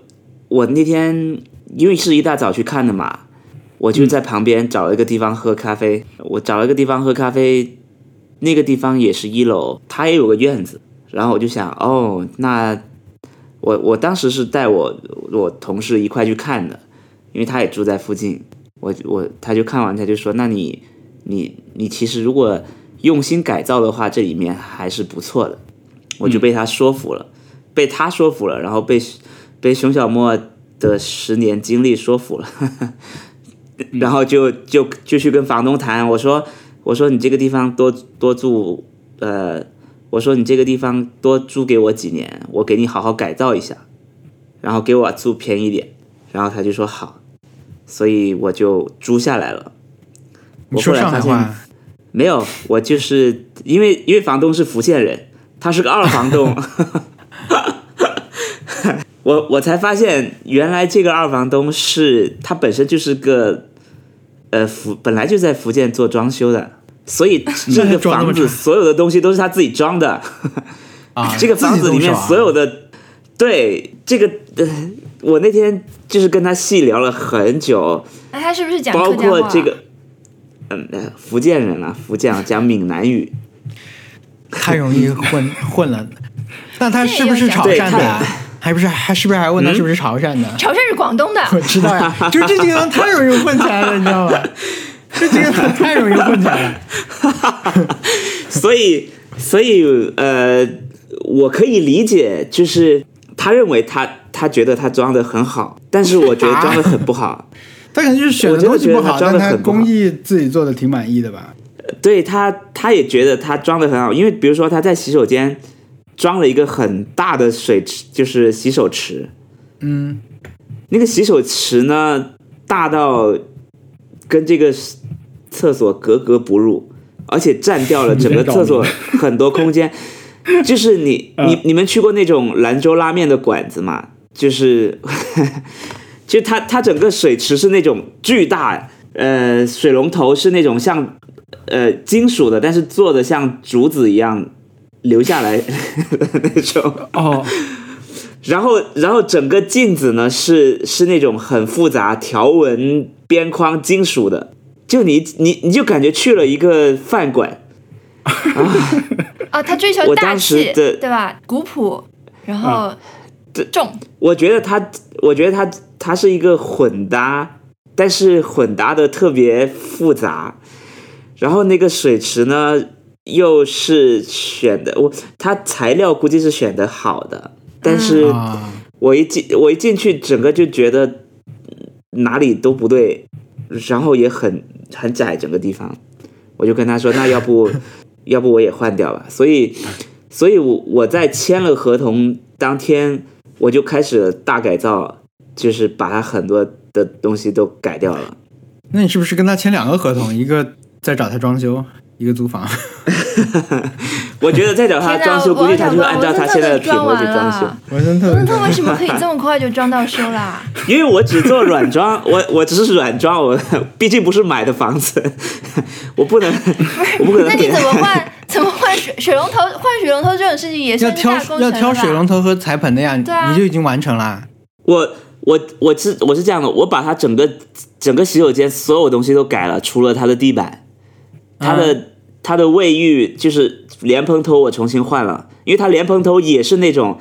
S4: 我那天因为是一大早去看的嘛，我就在旁边找了一个地方喝咖啡。我找了一个地方喝咖啡，那个地方也是一楼，它也有个院子。然后我就想，哦，那我我当时是带我我同事一块去看的，因为他也住在附近。我我他就看完他就说，那你你你其实如果用心改造的话，这里面还是不错的。我就被他说服了。被他说服了，然后被被熊小莫的十年经历说服了，然后就就就去跟房东谈，我说我说你这个地方多多住，呃，我说你这个地方多租给我几年，我给你好好改造一下，然后给我租便宜点，然后他就说好，所以我就租下来了。
S2: 你说
S4: 我后来发现
S2: 上海话，
S4: 没有，我就是因为因为房东是福建人，他是个二房东，我我才发现原来这个二房东是他本身就是个呃福本来就在福建做装修的，所以 这个房子所有的东西都是他自己装的，
S2: 啊，
S4: 这个房子里面所有的对这个呃，我那天就是跟他细聊了很久，
S3: 哎，他是不是讲
S4: 包？括这个。嗯，呃福建人啊，福建啊讲闽南语，
S2: 太容易混 混了。那他是不是潮汕的啊？还不是还是不是还问他
S4: 嗯
S2: 是不是潮汕的？
S3: 潮汕是广东的，
S2: 我知道呀，就这地方太容易混起来了，你知道吗？这这个人太容易混起来了。
S4: 所以，所以，呃，我可以理解，就是他认为他他觉得他装的很好，但是我觉得装的很不好。
S2: 他可能就是选的东西不好，
S4: 我真的觉得他装
S2: 但他工艺自己做的挺满意的吧？
S4: 对他，他也觉得他装的很好，因为比如说他在洗手间装了一个很大的水池，就是洗手池。
S2: 嗯，
S4: 那个洗手池呢，大到跟这个厕所格格不入，而且占掉了整个厕所很多空间。就是你你你们去过那种兰州拉面的馆子吗？就是，就它它整个水池是那种巨大，呃，水龙头是那种像呃金属的，但是做的像竹子一样留下来那种。
S1: 哦，
S4: 然后，然后整个镜子呢是是那种很复杂条纹边框金属的，就你你你就感觉去了一个饭馆。
S3: 啊，他追求
S4: 当时
S3: 气，
S4: 的
S3: 对吧？古朴，然后重，
S4: 我觉得他，我觉得他，他是一个混搭，但是混搭的特别复杂。然后那个水池呢，又是选的我，它材料估计是选的好的，但是
S2: 啊，
S4: 我一进我一进去，整个就觉得嗯哪里都不对，然后也很很窄整个地方，我就跟他说，那要不 要不我也换掉吧。所以，所以我我在签了合同当天，我就开始大改造，就是把他很多的东西都改掉了。
S2: 那你是不是跟他签两个合同？一个在找他装修，一个租房？
S4: 我觉得再找他装修，估计他就是按照他现在的品味去装修。
S2: 我真特别
S3: 文特为什么可以这么快就装到修啦？
S4: 因为我只做软装，我我只是软装，我 毕竟不是买的房子，我不能，我不可能
S3: 那你怎么换？怎么换水水龙头？换水龙头这种事情也是
S2: 挑
S3: 大工程
S2: 要挑水龙头和彩盆的呀，
S3: 对啊
S2: 你就已经完成了。
S4: 我我我是我是这样的，我把它整个整个洗手间所有东西都改了，除了它的地板，它的、它的卫浴就是莲蓬头我重新换了，因为它莲蓬头也是那种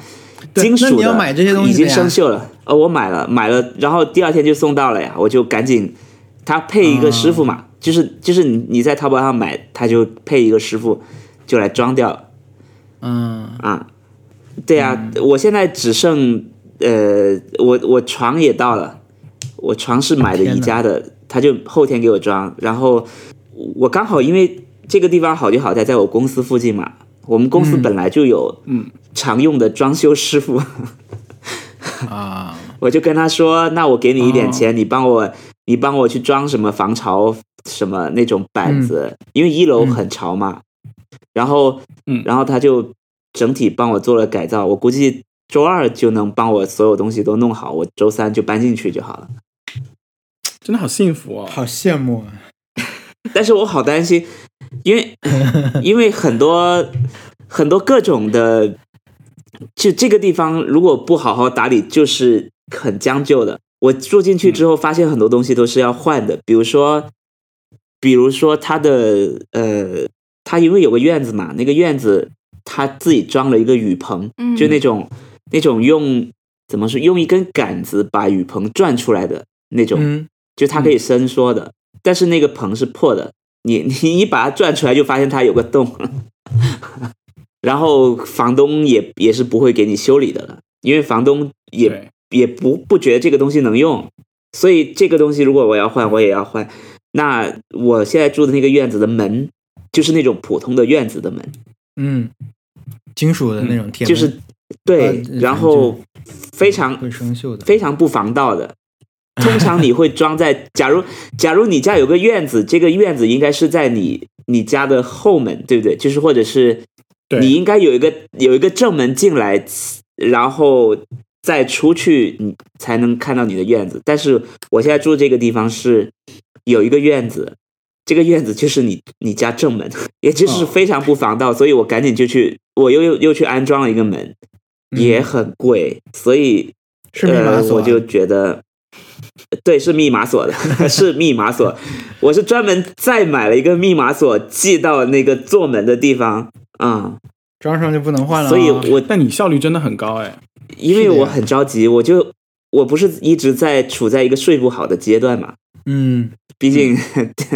S4: 金属的，
S2: 你要买这些东西
S4: 已经生锈了。呃，我买了买了，然后第二天就送到了呀，我就赶紧，他配一个师傅嘛，就是就是你你在淘宝上买，他就配一个师傅就来装掉。了。
S2: 嗯，
S4: 啊，对啊，我现在只剩呃，我我床也到了，我床是买的宜家的，他就后天给我装，然后我刚好因为这个地方好就好在在我公司附近嘛，我们公司
S2: 嗯。
S4: 本来就有
S1: 嗯
S4: 常用的装修师傅，
S2: 啊，
S4: 我就跟他说，那我给你一点
S1: 哦。
S4: 钱，你帮我你帮我去装什么防潮什么那种板子，因为一楼很潮嘛，然后
S1: 嗯。
S4: 然后他就整体帮我做了改造，我估计周二就能帮我所有东西都弄好，我周三就搬进去就好了。
S1: 真的好幸福哦。
S2: 好羡慕啊！
S4: 但是我好担心，因为 因为很多很多各种的，就这个地方如果不好好打理，就是很将就的。我住进去之后，发现很多东西都是要换的，比如说，比如说它的呃，它因为有个院子嘛，那个院子他自己装了一个雨棚，
S3: 嗯。
S4: 就那种那种用怎么说，用一根杆子把雨棚转出来的那种，
S2: 嗯，
S4: 就它可以伸缩的，但是那个棚是破的，你 你你把它转出来，就发现它有个洞，然后房东也也是不会给你修理的了，因为房东也，也不不觉得这个东西能用，所以这个东西如果我要换，我也要换。那我现在住的那个院子的门，就是那种普通的院子的门，
S2: 嗯，金属的那种铁门，
S4: 就是对，
S2: 呃
S4: 然后非常
S2: 会生锈的。
S4: 非常不防盗的。通常你会装在，假如假如你家有个院子，这个院子应该是在你你家的后门，对不对？就是或者是
S1: 对
S4: 你应该有一个有一个正门进来，然后再出去，你才能看到你的院子。但是我现在住这个地方是有一个院子，这个院子就是你你家正门，也就是
S1: 哦
S4: 非常不防盗，所以我赶紧就去，我又又又去安装了一个门，也很贵，所以
S2: 是密码
S4: 呃，
S2: 锁啊，
S4: 我就觉得，对，是密码锁的，是密码锁。我是专门再买了一个密码锁，寄到那个做门的地方啊、
S2: 装上就不能换了啊。
S4: 所以我
S1: 但你效率真的很高哎。
S4: 因为我很着急，我就我不是一直在处在一个睡不好的阶段嘛，
S2: 嗯，
S4: 毕竟，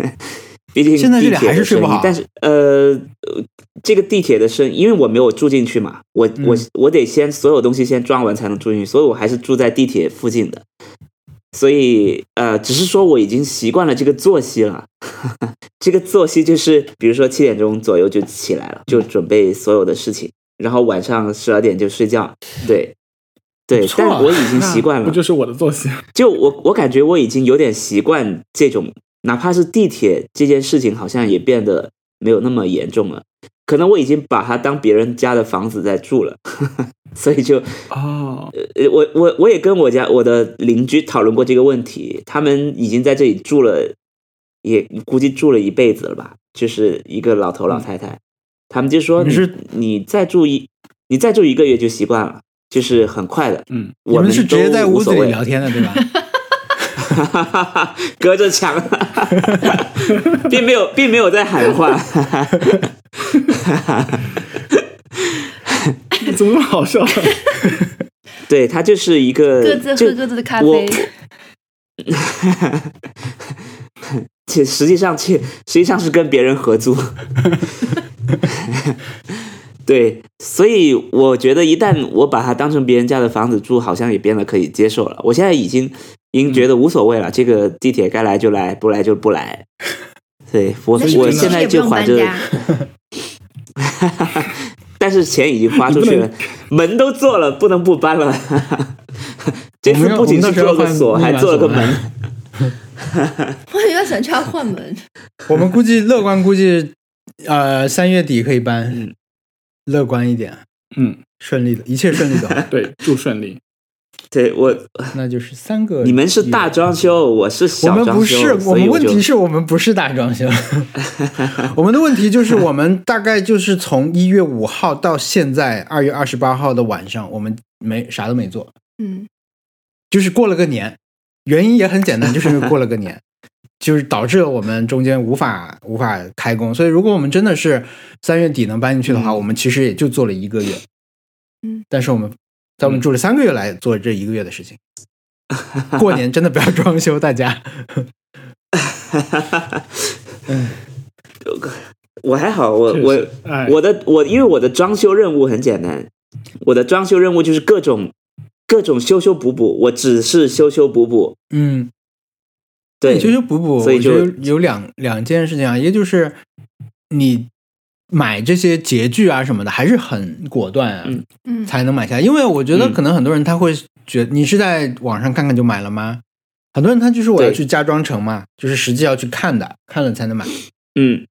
S4: 毕竟
S2: 现在这里
S4: 地铁的
S2: 还是睡不好
S4: 但是呃，呃这个地铁的声，因为我没有住进去嘛，我我
S2: 嗯
S4: 我得先所有东西先装完才能住进去，所以我还是住在地铁附近的。所以呃，只是说我已经习惯了这个作息了。这个作息就是，比如说七点钟左右就起来了，就准备所有的事情，然后晚上十二点就睡觉。对，对但我已经习惯了
S1: 不。就是我的作息？
S4: 就我我感觉我已经有点习惯这种，哪怕是地铁这件事情，好像也变得没有那么严重了。可能我已经把它当别人家的房子在住了，所以就
S1: 哦，
S4: 呃，我我我也跟我家我的邻居讨论过这个问题，他们已经在这里住了也估计住了一辈子了吧，就是一个老头老太太，他们就说你
S2: 你是
S4: 你再住一你再住一个月就习惯了，就是很快的。
S1: 嗯，
S4: 我
S2: 们是直接在屋子里
S4: 无所谓
S2: 聊天的，对吧？
S4: 隔着墙，并没有并没有在喊话。
S1: 怎么那么好笑？
S4: 对他就是一个
S3: 各自喝各自的咖
S4: 我
S3: 啡。
S4: 其实际上，其实际上是跟别人合租。对，所以我觉得一旦我把它当成别人家的房子住，好像也变得可以接受了。我现在已经已经觉得无所谓了，这个地铁该来就来，不来就不来。对我我现在就怀着？但是钱已经花出去了，门都做了，不能不搬了。这次不仅是做了个锁，还做了个门。
S3: 我以为想去他换门，
S2: 我们估计乐观估计，呃，三月底可以搬，
S4: 嗯
S2: 乐观一点，
S1: 嗯，
S2: 顺利的，一切顺利的，
S1: 对，祝顺利。
S4: 对我，
S2: 那就是三个。
S4: 你们是大，装修，我是
S2: 我
S4: 小装修，
S2: 们不是，我们问题是我们不是大装修，我们的问题就是我们大概就是从一月五号到现在二月二十八号的晚上，我们没啥都没做，
S3: 嗯，
S2: 就是过了个年，原因也很简单，就是因为过了个年，就是导致了我们中间无法无法开工。所以，如果我们真的是三月底能搬进去的话，
S4: 嗯
S2: 我们其实也就做了一个月。
S3: 嗯，
S2: 但是我们在我们住了三个月来做这一个月的事情。过年真的不要装修，大家。
S4: 我还好，我我
S1: 哎，
S4: 我的我因为我的装修任务很简单，我的装修任务就是各种各种修修补补，我只是修修补补。
S2: 嗯，
S4: 对，
S2: 修修补补，
S4: 所以就
S2: 有两两件事情啊，一个就是你买这些洁具啊什么的，还是很果断啊，
S4: 嗯。
S3: 嗯，
S2: 才能买下来。因为我觉得
S4: 嗯。
S2: 可能很多人他会觉得你是在网上看看就买了吗？很多人他就是我要去家装城嘛，就是实际要去看的，看了才能买，
S4: 嗯，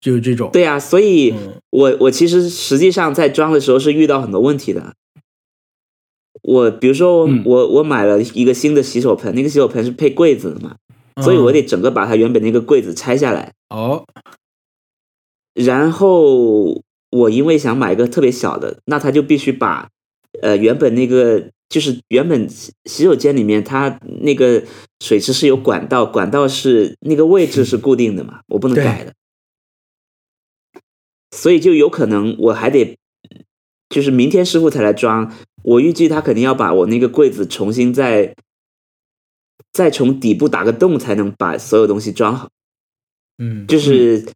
S2: 就是这种。
S4: 对啊，所以
S2: 嗯。
S4: 我我其实实际上在装的时候是遇到很多问题的。我比如说
S1: 嗯。
S4: 我我买了一个新的洗手盆，那个洗手盆是配柜子的嘛，所以我得整个把它原本那个柜子拆下来，
S2: 哦，
S4: 然后我因为想买一个特别小的，那他就必须把呃原本那个就是原本洗洗手间里面它那个水池是有管道，管道是那个位置是固定的嘛，我不能改的，所以就有可能我还得就是明天师傅才来装，我预计他肯定要把我那个柜子重新再再从底部打个洞才能把所有东西装好。
S2: 嗯，
S4: 就是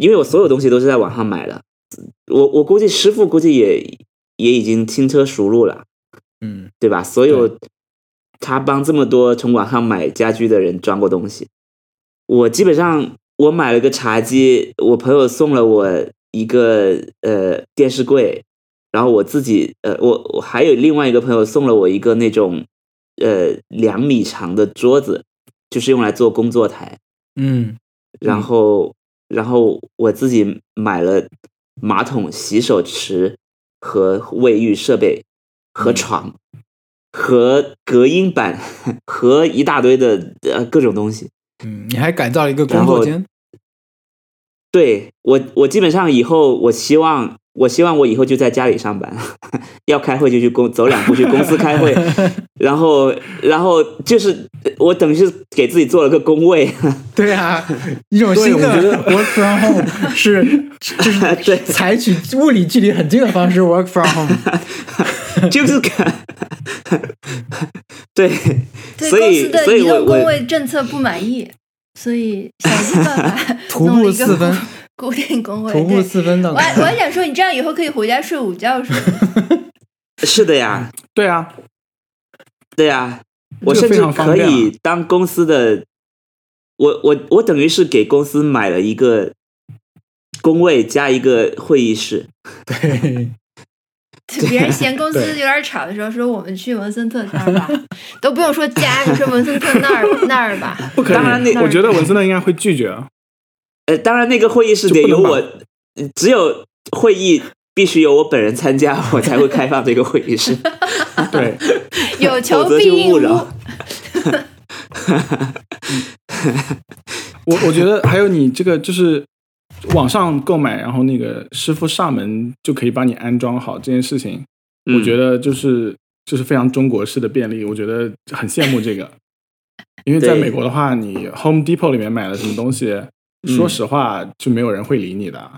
S4: 因为我所有东西都是在网上买的，我我估计师傅估计也也已经轻车熟路了，
S2: 嗯
S4: 对吧？所有他帮这么多从网上买家居的人装过东西，我基本上我买了个茶几，我朋友送了我一个呃电视柜，然后我自己呃我我还有另外一个朋友送了我一个那种呃两米长的桌子，就是用来做工作台。
S2: 嗯
S4: 然后，然后我自己买了马桶、洗手池和卫浴设备，和床，和隔音板，和一大堆的呃各种东西。
S2: 嗯，你还改造了一个工作间，
S4: 对我，我基本上以后，我希望，我希望我以后就在家里上班，要开会就去公走两步去公司开会，然后，然后就是我等于是给自己做了个工位，
S2: 对啊，一种
S4: 对
S2: 新的
S4: 我觉得
S2: work from home 是 就是
S4: 对
S2: 采取物理距离很近的方式 work from home。
S4: 就是看，对，
S3: 对
S4: 所以所以我
S3: 工位政策不满意，所以想尽办法
S2: 徒步四分，
S3: 固定工位。
S2: 徒步四分到
S3: 我还我还想说，你这样以后可以回家睡午觉是吗？
S4: 是的呀，
S1: 对啊，
S4: 对呀，我甚至可以当公司的，我我我等于是给公司买了一个工位加一个会议室，
S2: 对，
S3: 别人嫌公司有点吵的时候，说我们去文森特那儿吧，都不用说家，你说文森特那儿 那儿吧。
S1: 不可能。
S4: 当然那
S1: 我觉得文森特应该会拒绝啊。
S4: 呃，当然那个会议室得由我，只有会议必须由我本人参加，我才会开放这个会议室，
S1: 对，
S3: 有求
S4: 否则就
S3: 必应
S4: 勿扰
S3: 无。
S1: 我我觉得还有你这个就是网上购买，然后那个师傅上门就可以帮你安装好这件事情，
S4: 嗯
S1: 我觉得就是就是非常中国式的便利，我觉得很羡慕这个。因为在美国的话，你 Home Depot 里面买了什么东西，
S4: 嗯
S1: 说实话就没有人会理你的。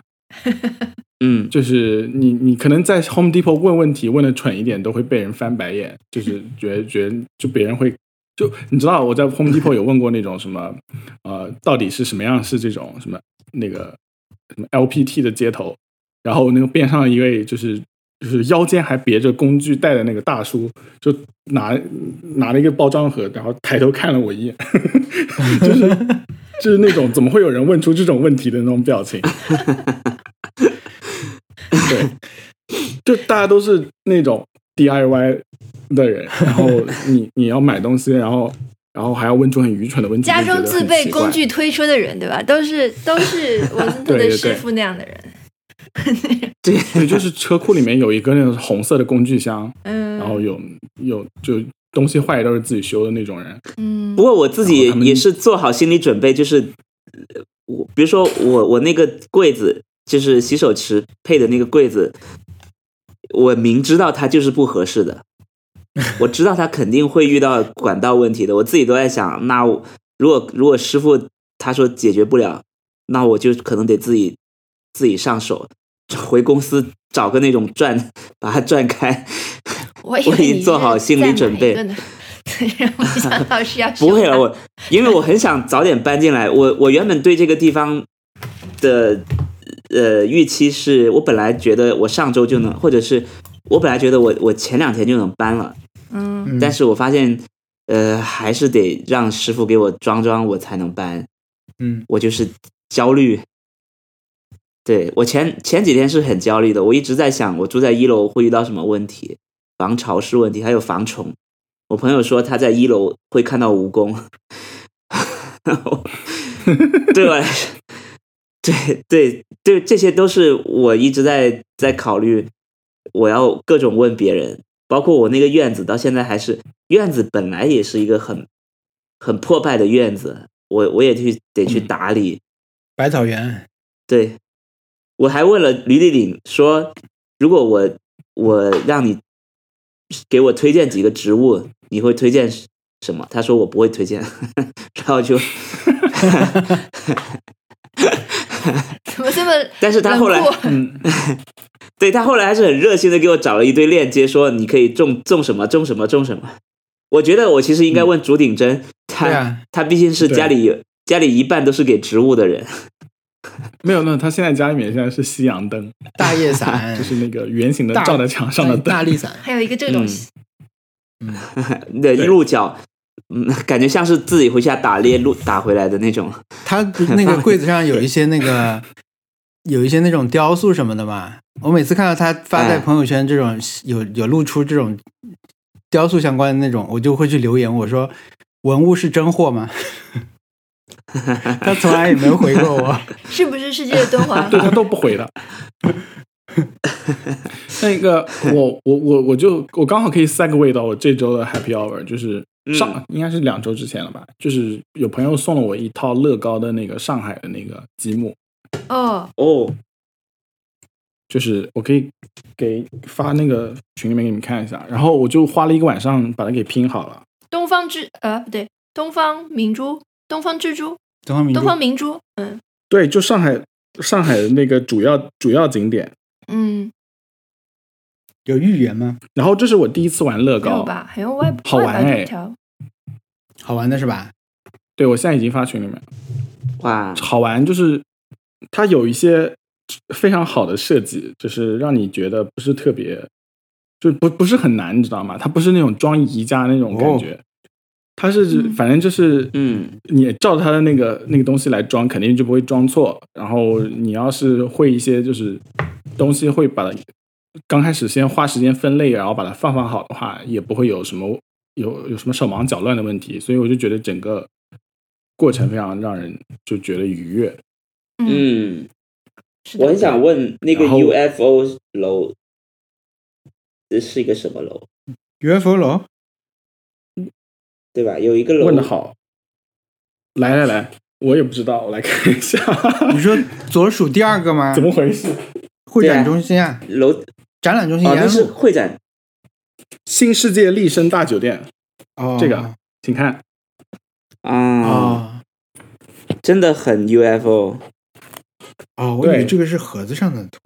S4: 嗯，
S1: 就是你你可能在 Home Depot 问问题问的蠢一点，都会被人翻白眼，就是 觉得觉得就别人会就你知道我在 Home Depot 有问过那种什么呃到底是什么样是这种什么那个什么 LPT 的接头，然后那个边上一位就是就是腰间还别着工具带的那个大叔，就拿拿了一个包装盒，然后抬头看了我一眼，就是就是那种怎么会有人问出这种问题的那种表情。对，就大家都是那种 DIY 的人，然后你 你要买东西，然后然后还要问出很愚蠢的问题，
S3: 家中自备工具推车的人，对吧？都是都是文森特
S1: 对对对
S3: 的师傅那样的人。
S1: 对，就是车库里面有一个那种红色的工具箱，
S3: 嗯，
S1: 然后有有就东西坏都是自己修的那种人。
S3: 嗯
S4: 不，过我自己也是做好心理准备，就是呃我比如说我我那个柜子，就是洗手池配的那个柜子，我明知道它就是不合适的，我知道它肯定会遇到管道问题的，我自己都在想，那如果如果师傅他说解决不了，那我就可能得自己自己上手，回公司找个那种转把它转开，
S3: 我
S4: 已经做好心理准备
S3: 一个呢 对，没想到是要
S4: 不会了，我因为我很想早点搬进来。我我原本对这个地方的呃预期是，我本来觉得我上周就能，或者是我本来觉得我我前两天就能搬了，
S3: 嗯
S2: 嗯
S4: 但是我发现呃还是得让师傅给我装装，我才能搬。
S2: 嗯
S4: 我就是焦虑。对我前前几天是很焦虑的，我一直在想，我住在一楼会遇到什么问题，防潮湿问题，还有防虫。我朋友说他在一楼会看到蜈蚣，对对对对，这些都是我一直在在考虑，我要各种问别人，包括我那个院子到现在还是院子本来也是一个很很破败的院子，我我也去得去打理，
S2: 百草园，
S4: 对，我还问了吕丽玲说，如果我我让你给我推荐几个植物，你会推荐什么？他说我不会推荐，然后就，
S3: 怎么这么
S4: 但是他后来
S1: 嗯，
S4: 对他后来还是很热心的给我找了一堆链接，说你可以种种什么种什么种什么。我觉得我其实应该问竹顶真，他、
S2: 啊。
S4: 他毕竟是家里有家里一半都是给植物的人，
S1: 没有，没有他现在家里面现在是夕阳灯，
S2: 大叶伞
S1: 就，是那个圆形的照在墙上的灯。
S2: 大力伞，
S3: 还有一个这个东西，
S4: 的
S1: 对
S4: 鹿角，嗯，感觉像是自己回家打猎鹿打回来的那种。
S2: 他那个柜子上有一些那个有一些那种雕塑什么的嘛。我每次看到他发在
S4: 哎
S2: 朋友圈这种有有露出这种雕塑相关的那种，我就会去留言，我说文物是真货吗？他从来也没有回过我。
S3: 是不是世界的敦煌？
S1: 对他都不回的。那个，我我我我就我刚好可以 segue 到我这周的 Happy Hour，就是上、应该是两周之前了吧，就是有朋友送了我一套乐高的那个上海的那个积木，
S3: 哦，
S4: 哦，
S1: 就是我可以给发那个群里面给你们看一下，然后我就花了一个晚上把它给拼好了。
S3: 东方之呃不对，东方明珠，东方之珠，
S2: 东方明珠
S3: 东方明珠，嗯
S1: 对，就上海上海的那个主要主要景点。
S3: 嗯，
S2: 有豫园吗？
S1: 然后这是我第一次玩乐高，
S3: 有吧？还有外
S1: 好玩
S3: 外
S1: 哎，
S2: 好玩的是吧？
S1: 对我现在已经发群里面。
S4: 哇，
S1: 好玩，就是它有一些非常好的设计，就是让你觉得不是特别，就不不是很难，你知道吗？它不是那种装宜家那种感觉，它是
S3: 嗯。
S1: 反正就是
S4: 嗯，
S1: 你照它的那个那个东西来装，肯定就不会装错。然后你要是会一些就是东西，会把它刚开始先花时间分类，然后把它放放好的话，也不会有什么有有什么手忙脚乱的问题。所以我就觉得整个过程非常让人就觉得愉悦。
S3: 嗯，
S4: 我很想问那个 UFO 楼这是一个什么楼
S2: ，UFO 楼
S4: 对吧？有一个楼
S1: 问的好，来来来，我也不知道，我来看一下，
S2: 你说左数第二个吗？
S1: 怎么回事？
S2: 会展中心啊，
S4: 楼
S2: 展览中心
S4: 哦，那是会展
S1: 新世界丽笙大酒店，
S2: 哦，
S1: 这个请看，
S4: 啊，
S2: 哦
S4: 真的很 UFO。
S2: 哦，我以为这个是盒子上的图。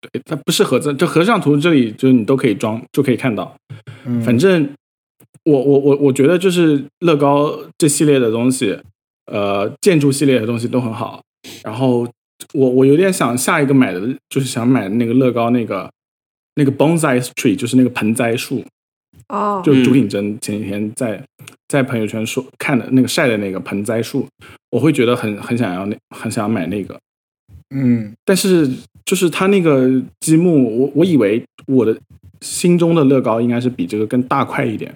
S1: 对它不是盒子，这合上图这里就是你都可以装，就可以看到。
S2: 嗯，
S1: 反正我我我我觉得就是乐高这系列的东西，呃，建筑系列的东西都很好。然后我我有点想下一个买的就是想买那个乐高那个那个 bonsai tree，就是那个盆栽树，
S3: 哦，
S1: 就朱品珍前几天在在朋友圈说看的那个晒的那个盆栽树，我会觉得很很想要那很想要买那个。
S2: 嗯。
S1: 但是就是它那个积木，我我以为我的心中的乐高应该是比这个更大块一点，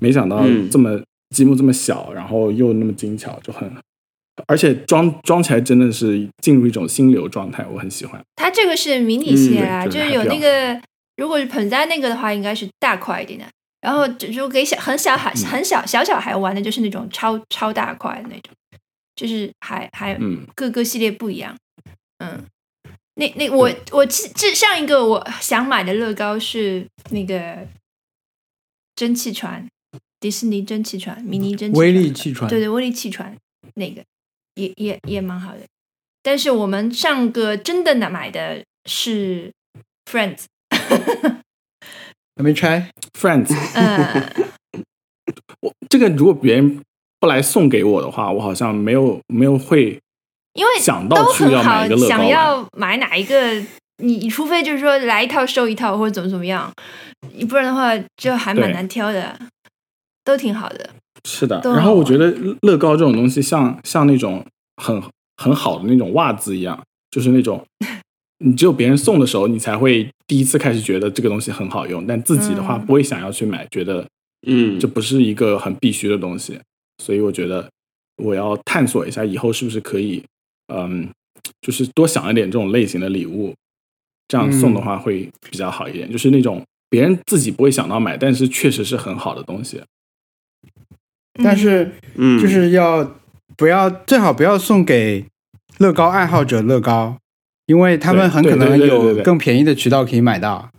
S1: 没想到
S4: 嗯。
S1: 这么、积木这么小，然后又那么精巧，就很，而且装装起来真的是进入一种心流状态，我很喜欢。
S3: 它这个是迷你系列啦，
S1: 嗯
S3: 就是有那个，如果是盆栽那个的话，应该是大块一点的。然后就就给小很小孩、
S1: 嗯。
S3: 很小小小孩玩的，就是那种超超大块的那种，就是还还
S1: 嗯，
S3: 各个系列不一样。嗯，那那我我这这上一个我想买的乐高是那个蒸汽船，迪士尼蒸汽船，迷你蒸汽船，
S2: 威力汽船，
S3: 对对，威力汽船那个也也也蛮好的。但是我们上个真的拿买的是 Friends，
S2: 还没拆。
S1: Friends，
S3: 嗯，
S1: 我这个如果别人不来送给我的话，我好像没有没有会
S3: 因为
S1: 想
S3: 都
S1: 到去要
S3: 很好
S1: 买一个乐高
S3: 想。要买哪一个，你你除非就是说来一套收一套或者怎么怎么样，不然的话就还蛮难挑的，都挺好的。
S1: 是的，然后我觉得乐高这种东西像像那种很很好的那种袜子一样，就是那种 你只有别人送的时候，你才会第一次开始觉得这个东西很好用，但自己的话
S3: 嗯
S1: 不会想要去买，觉得
S4: 嗯
S1: 这不是一个很必须的东西，所以我觉得我要探索一下以后是不是可以，嗯，就是多想一点这种类型的礼物，这样送的话会比较好一点，就是那种别人自己不会想到买，但是确实是很好的东西。
S2: 但是
S4: 嗯，
S2: 就是要不要最好不要送给乐高爱好者乐高，因为他们很可能有更便宜的渠道可以买到，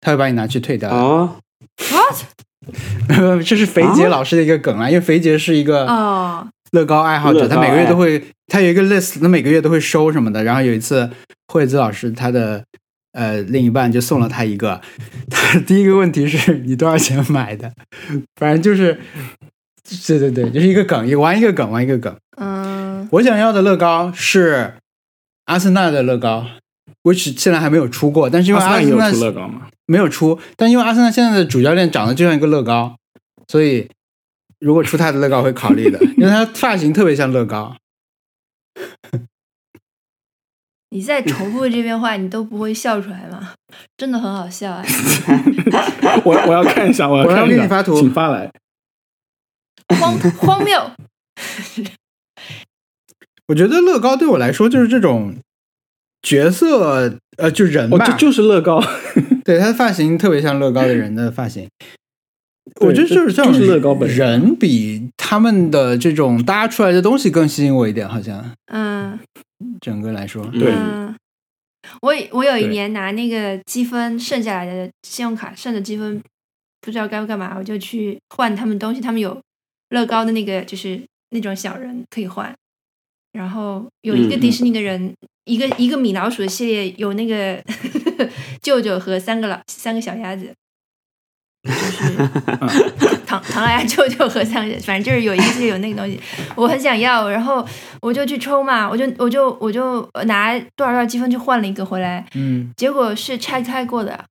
S2: 他会把你拿去退掉。
S4: 啊，
S3: what
S2: 这是肥杰老师的一个梗啊，因为肥杰是一个
S3: 哦，
S2: 乐高爱好者，他每个月都会，他有一个 list，他每个月都会收什么的。然后有一次，惠子老师他的呃另一半就送了他一个，他第一个问题是你多少钱买的？反正就是，对对对，就是一个梗，一玩一个梗，玩一个梗。
S3: 嗯，
S2: 我想要的乐高是阿森纳的乐高，which 现在还没有出过，但是因为
S1: 阿森纳也有
S2: 阿森纳
S1: 出乐高吗？
S2: 没有出，但因为阿森纳现在的主教练长得就像一个乐高，所以如果出他的乐高会考虑的，因为他发型特别像乐高。
S3: 你在重复这边话，你都不会笑出来吗？真的很好笑哎！
S1: 我我要看一下，我要
S2: 我要
S1: 看一下，
S2: 给你发图
S1: 请发来。
S3: 荒荒谬，
S2: 我觉得乐高对我来说就是这种角色，呃，就人
S1: 哦，
S2: 吧，
S1: 这就是乐高，
S2: 对他的发型特别像乐高的人的发型。
S1: 对
S2: 我觉得就是这种
S1: 就是乐高本人
S2: 人比他们的这种搭出来的东西更吸引我一点，好像
S3: 嗯
S2: 整个来说，
S1: 对
S3: 嗯。我我有一年拿那个积分剩下来的信用卡剩的积分，不知道该干嘛，我就去换他们东西。他们有乐高的那个，就是那种小人可以换。然后有一个
S4: 嗯
S3: 迪士尼的人，一个一个米老鼠的系列，有那个 舅舅和三个老三个小鸭子，就是 唐唐老鸭舅舅和三个，反正就是有一个系列有那个东西，我很想要，然后我就去抽嘛，我就我就我就拿多少多少积分去换了一个回来，
S2: 嗯，
S3: 结果是拆开过的，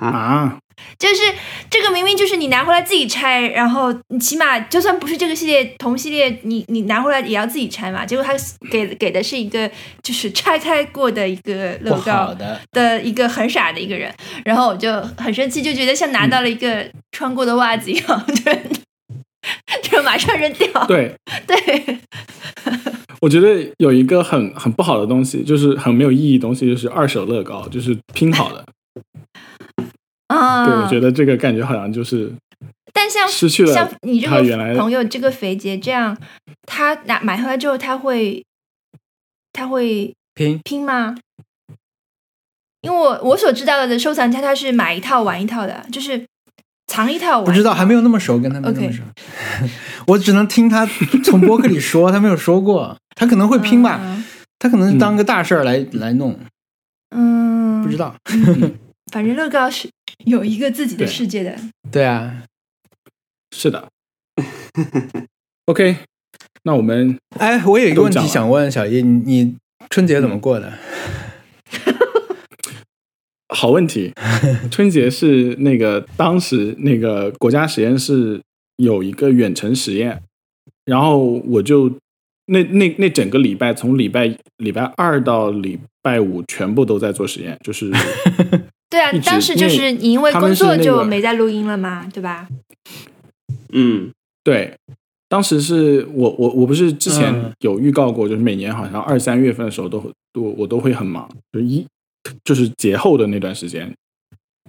S1: 啊，
S3: 就是这个明明就是你拿回来自己拆，然后你起码就算不是这个系列同系列，你你拿回来也要自己拆嘛。结果他给给的是一个就是拆开过的一个乐高
S2: 的，
S3: 的一个很傻的一个人，然后我就很生气，就觉得像拿到了一个穿过的袜子一样，就就马上扔掉。
S1: 对，
S3: 对，
S1: 我觉得有一个很很不好的东西，就是很没有意义的东西，就是二手乐高，就是拼好的。
S3: 啊，
S1: 对，我觉得这个感觉好像就是
S3: 但像
S1: 失去了
S3: 像你这
S1: 他原来
S3: 个朋友这个肥杰这样，他拿买回来之后，他会他会
S2: 拼
S3: 拼吗？因为我我所知道的收藏家，他是买一套玩一套的，就是藏一套玩一套。
S2: 不知道，还没有那么熟，跟他没有那么熟。我只能听他从博客里说，他没有说过，他可能会拼吧，
S3: 嗯
S2: 他可能是当个大事儿来、来弄，
S3: 嗯，
S2: 不知。道。
S3: 反正乐高是 有一个自己的世界的。
S2: 对啊，
S1: 是的。OK，那我们
S2: 哎，我有一个问题想问小叶，你你春节怎么过的？
S1: 好问题。春节是那个当时那个国家实验室有一个远程实验，然后我就那那那整个礼拜，从礼拜礼拜二到礼拜五全部都在做实验，就是
S3: 对啊当时就是你因为工作就没在录音了嘛，对吧？
S4: 嗯
S1: 对。当时是我我我不是之前
S2: 嗯
S1: 有预告过，就是每年好像二三月份的时候都会都我都会很忙，就是一就是节后的那段时间，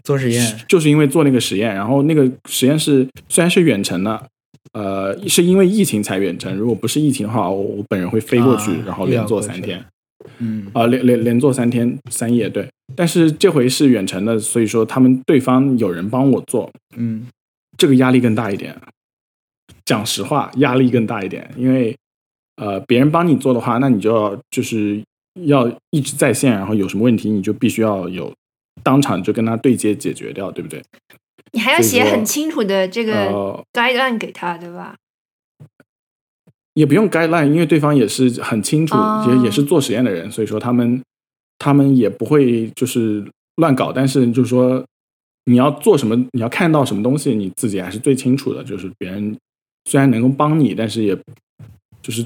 S2: 做实验，
S1: 就是因为做那个实验，然后那个实验室虽然是远程的，呃，是因为疫情才远程。如果不是疫情的话，我我本人会飞过去，
S2: 啊
S1: 然后连做三天，
S2: 嗯
S1: 啊、连连连做三天三夜，对。但是这回是远程的，所以说他们对方有人帮我做，
S2: 嗯
S1: 这个压力更大一点。讲实话，压力更大一点，因为呃，别人帮你做的话，那你就要就是要一直在线，然后有什么问题你就必须要有当场就跟他对接解决掉，对不对？
S3: 你还要写很清楚的这个
S1: 呃
S3: ，guideline 给他，对吧？
S1: 也不用 guideline，因为对方也是很清楚，
S3: 哦
S1: 也也是做实验的人，所以说他们他们也不会就是乱搞，但是就是说你要做什么，你要看到什么东西，你自己还是最清楚的。就是别人虽然能够帮你，但是也就是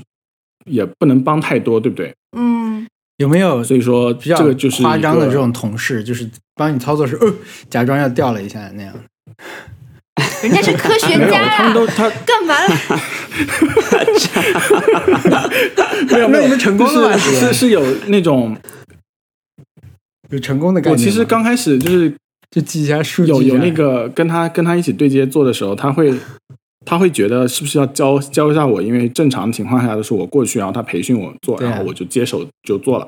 S1: 也不能帮太多，对不对？
S3: 嗯，
S2: 有没有
S1: 所以说
S2: 比较
S1: 这个就是
S2: 夸张的这种同事，就是帮你操作时，呃，假装要掉了一下那样？
S3: 人家是科学家
S1: 他们都，他
S3: 干嘛 了？
S1: 没有没有
S2: 那你们成功了吗
S1: 是是是有那种，
S2: 有成功的概念。
S1: 我其实刚开始就是
S2: 就记一下数据啊，
S1: 有有那个跟他跟他一起对接做的时候，他会他会觉得是不是要教教一下我？因为正常情况下都是我过去，然后他培训我做，然后我就接手就做了。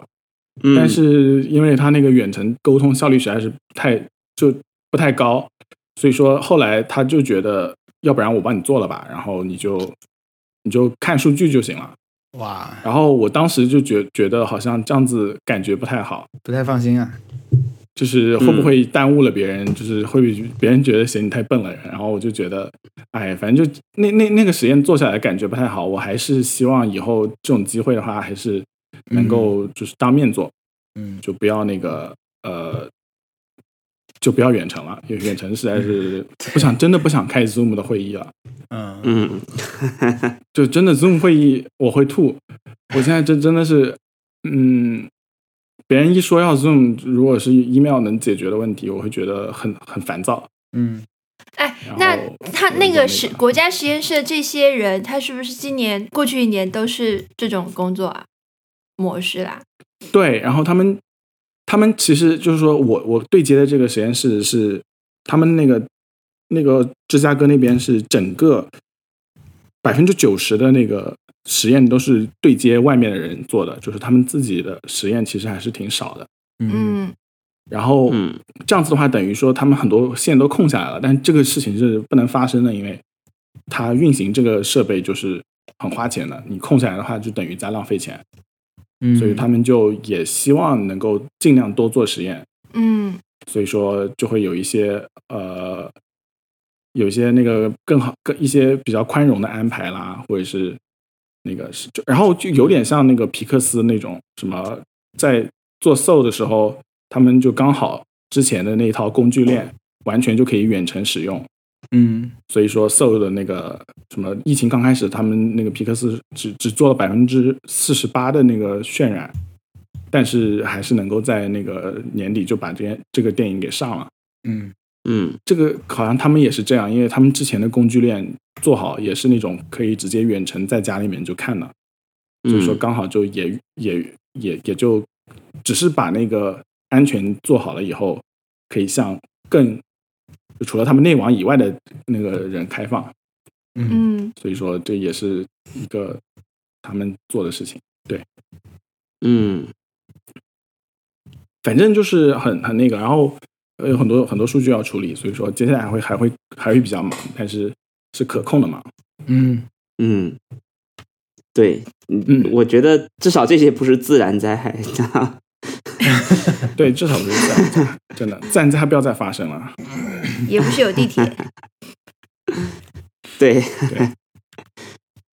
S4: 嗯，
S1: 但是因为他那个远程沟通效率实在是太就不太高，所以说后来他就觉得，要不然我帮你做了吧，然后你就你就看数据就行了。
S2: 哇，
S1: 然后我当时就觉觉得好像这样子感觉不太好，
S2: 不太放心啊。
S1: 就是会不会耽误了别人，就是会不会别人觉得嫌你太笨了，然后我就觉得，哎，反正就那那那个实验做下来感觉不太好，我还是希望以后这种机会的话，还是能够就是当面做，
S2: 嗯，
S1: 就不要那个呃，就不要远程了，因为远程实在是不想真的不想开 Zoom 的会议了，
S2: 嗯
S4: 嗯，
S1: 就真的 Zoom 会议我会吐，我现在真真的是，嗯。别人一说要 Zoom，如果是 email 能解决的问题，我会觉得很很烦躁。
S2: 嗯，
S3: 哎，那他那个实国家实验室的这些人，他是不是今年过去一年都是这种工作啊模式啦？
S1: 对，然后他们他们其实就是说我我对接的这个实验室是他们那个那个芝加哥那边是整个百分之九十的那个实验都是对接外面的人做的，就是他们自己的实验其实还是挺少的。
S2: 嗯
S3: 嗯
S1: 然后
S4: 嗯
S1: 这样子的话，等于说他们很多线都空下来了，但这个事情是不能发生的，因为它运行这个设备就是很花钱的，你空下来的话就等于在浪费钱。
S2: 嗯，
S1: 所以他们就也希望能够尽量多做实验，
S3: 嗯。
S1: 所以说就会有一些呃，有一些那个更好、更一些比较宽容的安排啦，或者是那个是，就然后就有点像那个皮克斯那种什么，在做 SO 的时候，他们就刚好之前的那一套工具链完全就可以远程使用，
S2: 嗯。
S1: 所以说 SO 的那个什么疫情刚开始，他们那个皮克斯只只做了百分之四十八的那个渲染，但是还是能够在那个年底就把这这个电影给上了。
S2: 嗯。
S4: 嗯。
S1: 这个好像他们也是这样，因为他们之前的工具链做好也是那种可以直接远程在家里面就看的，所以说
S4: 嗯
S1: 刚好就也也也也就只是把那个安全做好了以后，可以向更就除了他们内网以外的那个人开放，
S2: 嗯。
S3: 嗯。
S1: 所以说这也是一个他们做的事情。对。
S4: 嗯。
S1: 反正就是很很那个，然后呃有很多很多数据要处理，所以说接下来还会还会还会比较忙，但是是可控的嘛。
S2: 嗯，
S4: 嗯，对，嗯
S1: 嗯。
S4: 我觉得至少这些不是自然灾害。
S1: 对，至少不是自然灾，真的自然灾害不要再发生了。
S3: 也不是有地铁。
S4: 对
S1: 对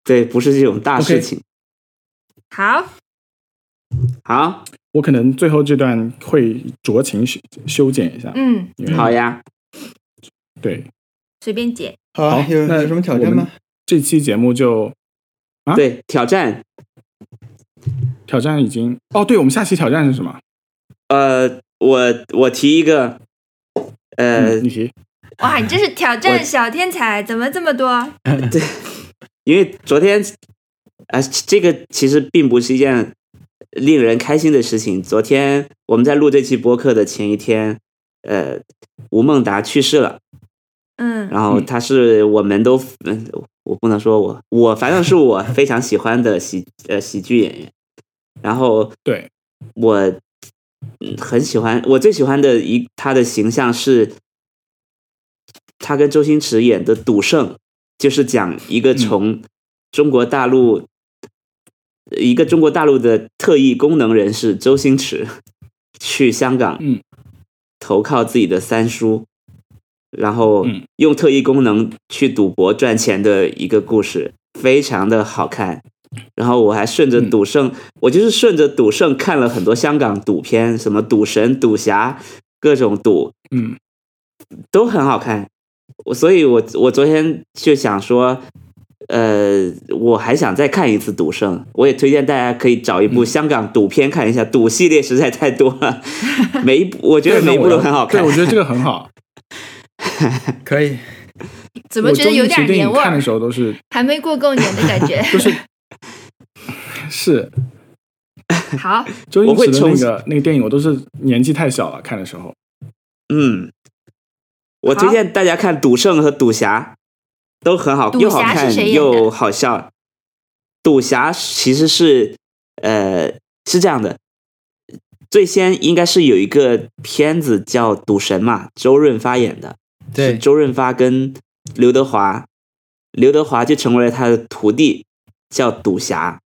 S4: 对，不是这种大事情。
S3: 好，
S4: 好，
S1: 我可能最后这段会酌情修修剪一下，
S3: 嗯，
S4: 好呀，
S1: 对
S3: 随便剪。
S2: 好，
S1: 好那
S2: 有有什么挑战
S1: 我们
S2: 吗？
S1: 这期节目就啊
S4: 对，挑战，
S1: 挑战已经哦，对我们下期挑战是什么？
S4: 呃，我我提一个，呃
S1: 嗯，，你提。
S3: 哇，你这是挑战小天才，怎么这么多？
S4: 对因为昨天，啊、这个其实并不是一件令人开心的事情。昨天我们在录这期播客的前一天，呃，吴孟达去世了。
S3: 嗯
S4: 然后他是我们都，嗯，我不能说我，我反正是我非常喜欢的喜呃喜剧演员。然后
S1: 对，
S4: 我嗯很喜欢，我最喜欢的一他的形象是，他跟周星驰演的《赌圣》，就是讲一个从中国大陆、一个中国大陆的特异功能人士周星驰去香港，
S1: 嗯，
S4: 投靠自己的三叔，然后
S1: 嗯。
S4: 用特异功能去赌博赚钱的一个故事，非常的好看。然后我还顺着
S1: 嗯
S4: 赌圣，我就是顺着赌圣看了很多香港赌片，什么赌神、赌侠，各种赌
S1: 嗯
S4: 都很好看。我所以我，我昨天就想说，呃，我还想再看一次赌圣。我也推荐大家可以找一部香港赌片看一下，赌系列实在太多了，每一部我觉得每一部都很好看。
S1: 对，我觉得这个很好。
S2: 可以，
S3: 怎么觉得有点年味儿？
S1: 看的时候都是
S3: 还没过够年的感觉。
S1: 就是是
S3: 好，
S1: 周星驰那个那个电影，我都是年纪太小了看的时候。
S4: 嗯，我推荐大家看《赌圣》和《赌侠》，都很好，
S3: 赌
S4: 又好看又好笑。赌侠其实是呃是这样的，最先应该是有一个片子叫《赌神》嘛，周润发演的，是
S2: 对，
S4: 周润发跟刘德华，刘德华就成为了他的徒弟，叫赌侠。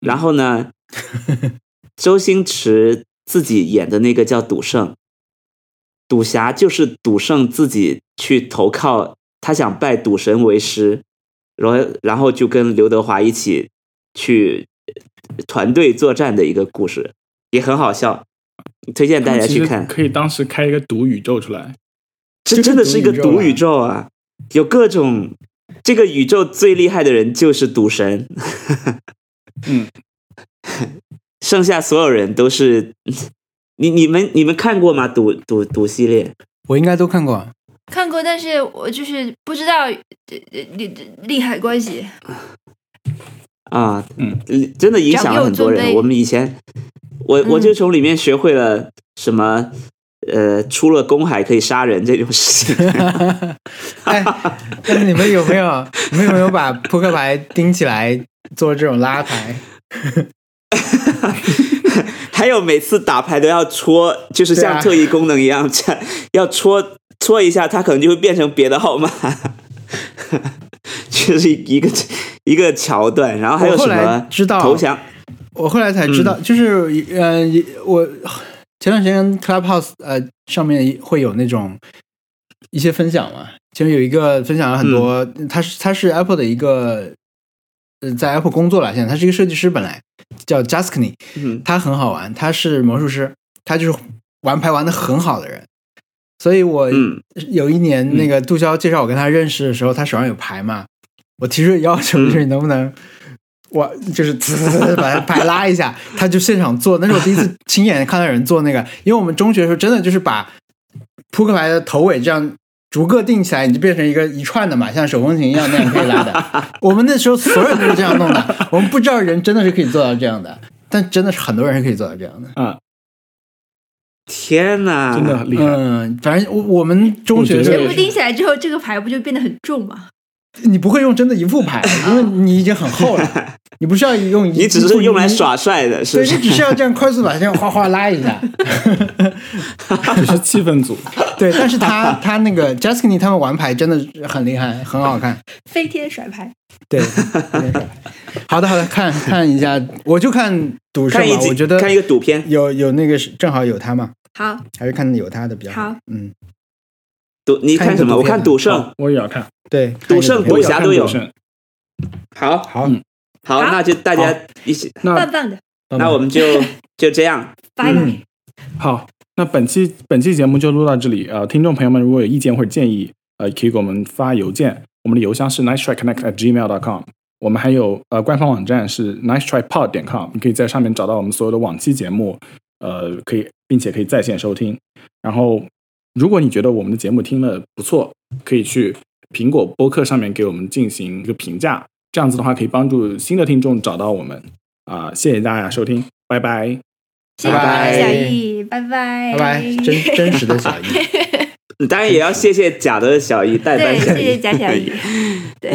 S4: 然后呢，周星驰自己演的那个叫赌圣，赌侠就是赌圣自己去投靠，他想拜赌神为师，然后然后就跟刘德华一起去呃团队作战的一个故事，也很好笑，推荐大家去看。
S1: 可以当时开一个赌宇宙出来。
S4: 这真的是一个
S2: 赌宇
S4: 赌宇宙啊，有各种。这个宇宙最厉害的人就是赌神，
S1: 嗯，
S4: 剩下所有人都是。你你们你们看过吗？赌赌赌系列？
S2: 我应该都看过。
S3: 看过，但是我就是不知道呃呃利利害关系。
S4: 啊，
S1: 嗯，
S4: 真的影响了很多人。我们以前，我我
S3: 嗯
S4: 就从里面学会了什么，呃，出了公海可以杀人这种事情。
S2: 哎，但是你们有没有你们有没有把扑克牌钉起来做这种拉牌？
S4: 还有每次打牌都要戳，就是像特异功能一样，这样要戳戳一下，它可能就会变成别的号码，就是一个一个桥段。然后还有什么
S2: 知道
S4: 投降？
S2: 我后来才知道，就是呃，我前段时间 Clubhouse 呃上面会有那种一些分享嘛，其中有一个分享了很多，它是它是 Apple 的一个呃在 Apple 工作了，现在他是一个设计师，本来叫 Jaskny，
S4: 嗯
S2: 他很好玩，他是魔术师，他就是玩牌玩的很好的人，所以我
S4: 嗯
S2: 有一年那个杜潇介绍我跟他认识的时候，他手上有牌嘛，我提出的要求就是你能不能。我就是呲呲呲把他牌拉一下，他就现场做。那是我第一次亲眼看到有人做那个，因为我们中学的时候真的就是把扑克牌的头尾这样逐个定起来，你就变成一个一串的嘛，像手风琴一样那样可以拉的。我们那时候所有人都是这样弄的，我们不知道人真的是可以做到这样的，但真的是很多人是可以做到这样的。
S1: 啊，
S4: 天哪，
S1: 真的很厉害。
S2: 嗯，反正我我们中学
S3: 全部定起来之后，这个牌不就变得很重吗？
S2: 你不会用真的一副牌，因为你已经很厚了，你不需要用一，
S4: 你只是用来耍帅的，是不是？
S2: 对你只需要这样快速把这样哗哗拉一下。
S1: 只是气氛组，
S2: 对，但是他他那个 j a s k i n 他们玩牌真的很厉害，很好看。
S3: 飞天甩牌，
S2: 对，好的好的，看看一下，我就看赌圣嘛，
S4: 看一集
S2: 我觉得
S4: 看一个赌片，
S2: 有有那个是正好有他嘛，
S3: 好，
S2: 还是看有他的比较
S3: 好。
S2: 嗯，
S4: 赌你看什么？我看赌圣，
S1: 我也要看。
S2: 对，
S4: 赌圣赌侠都有
S1: 赌圣
S4: 好
S2: 好，
S1: 嗯
S4: 好，那就大家一起，
S1: 那
S3: 棒棒的，
S4: 那我们就 就这样，
S3: 拜拜。
S1: 好，那本期本期节目就录到这里。呃，听众朋友们如果有意见或者建议，呃，可以给我们发邮件，我们的邮箱是 nice try connect at gmail dot com。我们还有呃官方网站是 nice try pod 点 com，你可以在上面找到我们所有的往期节目，呃，可以并且可以在线收听。然后，如果你觉得我们的节目听了不错，可以去苹果播客上面给我们进行一个评价，这样子的话可以帮助新的听众找到我们。啊、谢谢大家收听，拜拜。
S2: 拜拜
S3: 小易，拜拜，
S2: 拜拜，真真实的小易。
S4: 当然也要谢谢假的小姨代班
S3: 对，
S4: 小姨
S3: 谢谢假小易，对。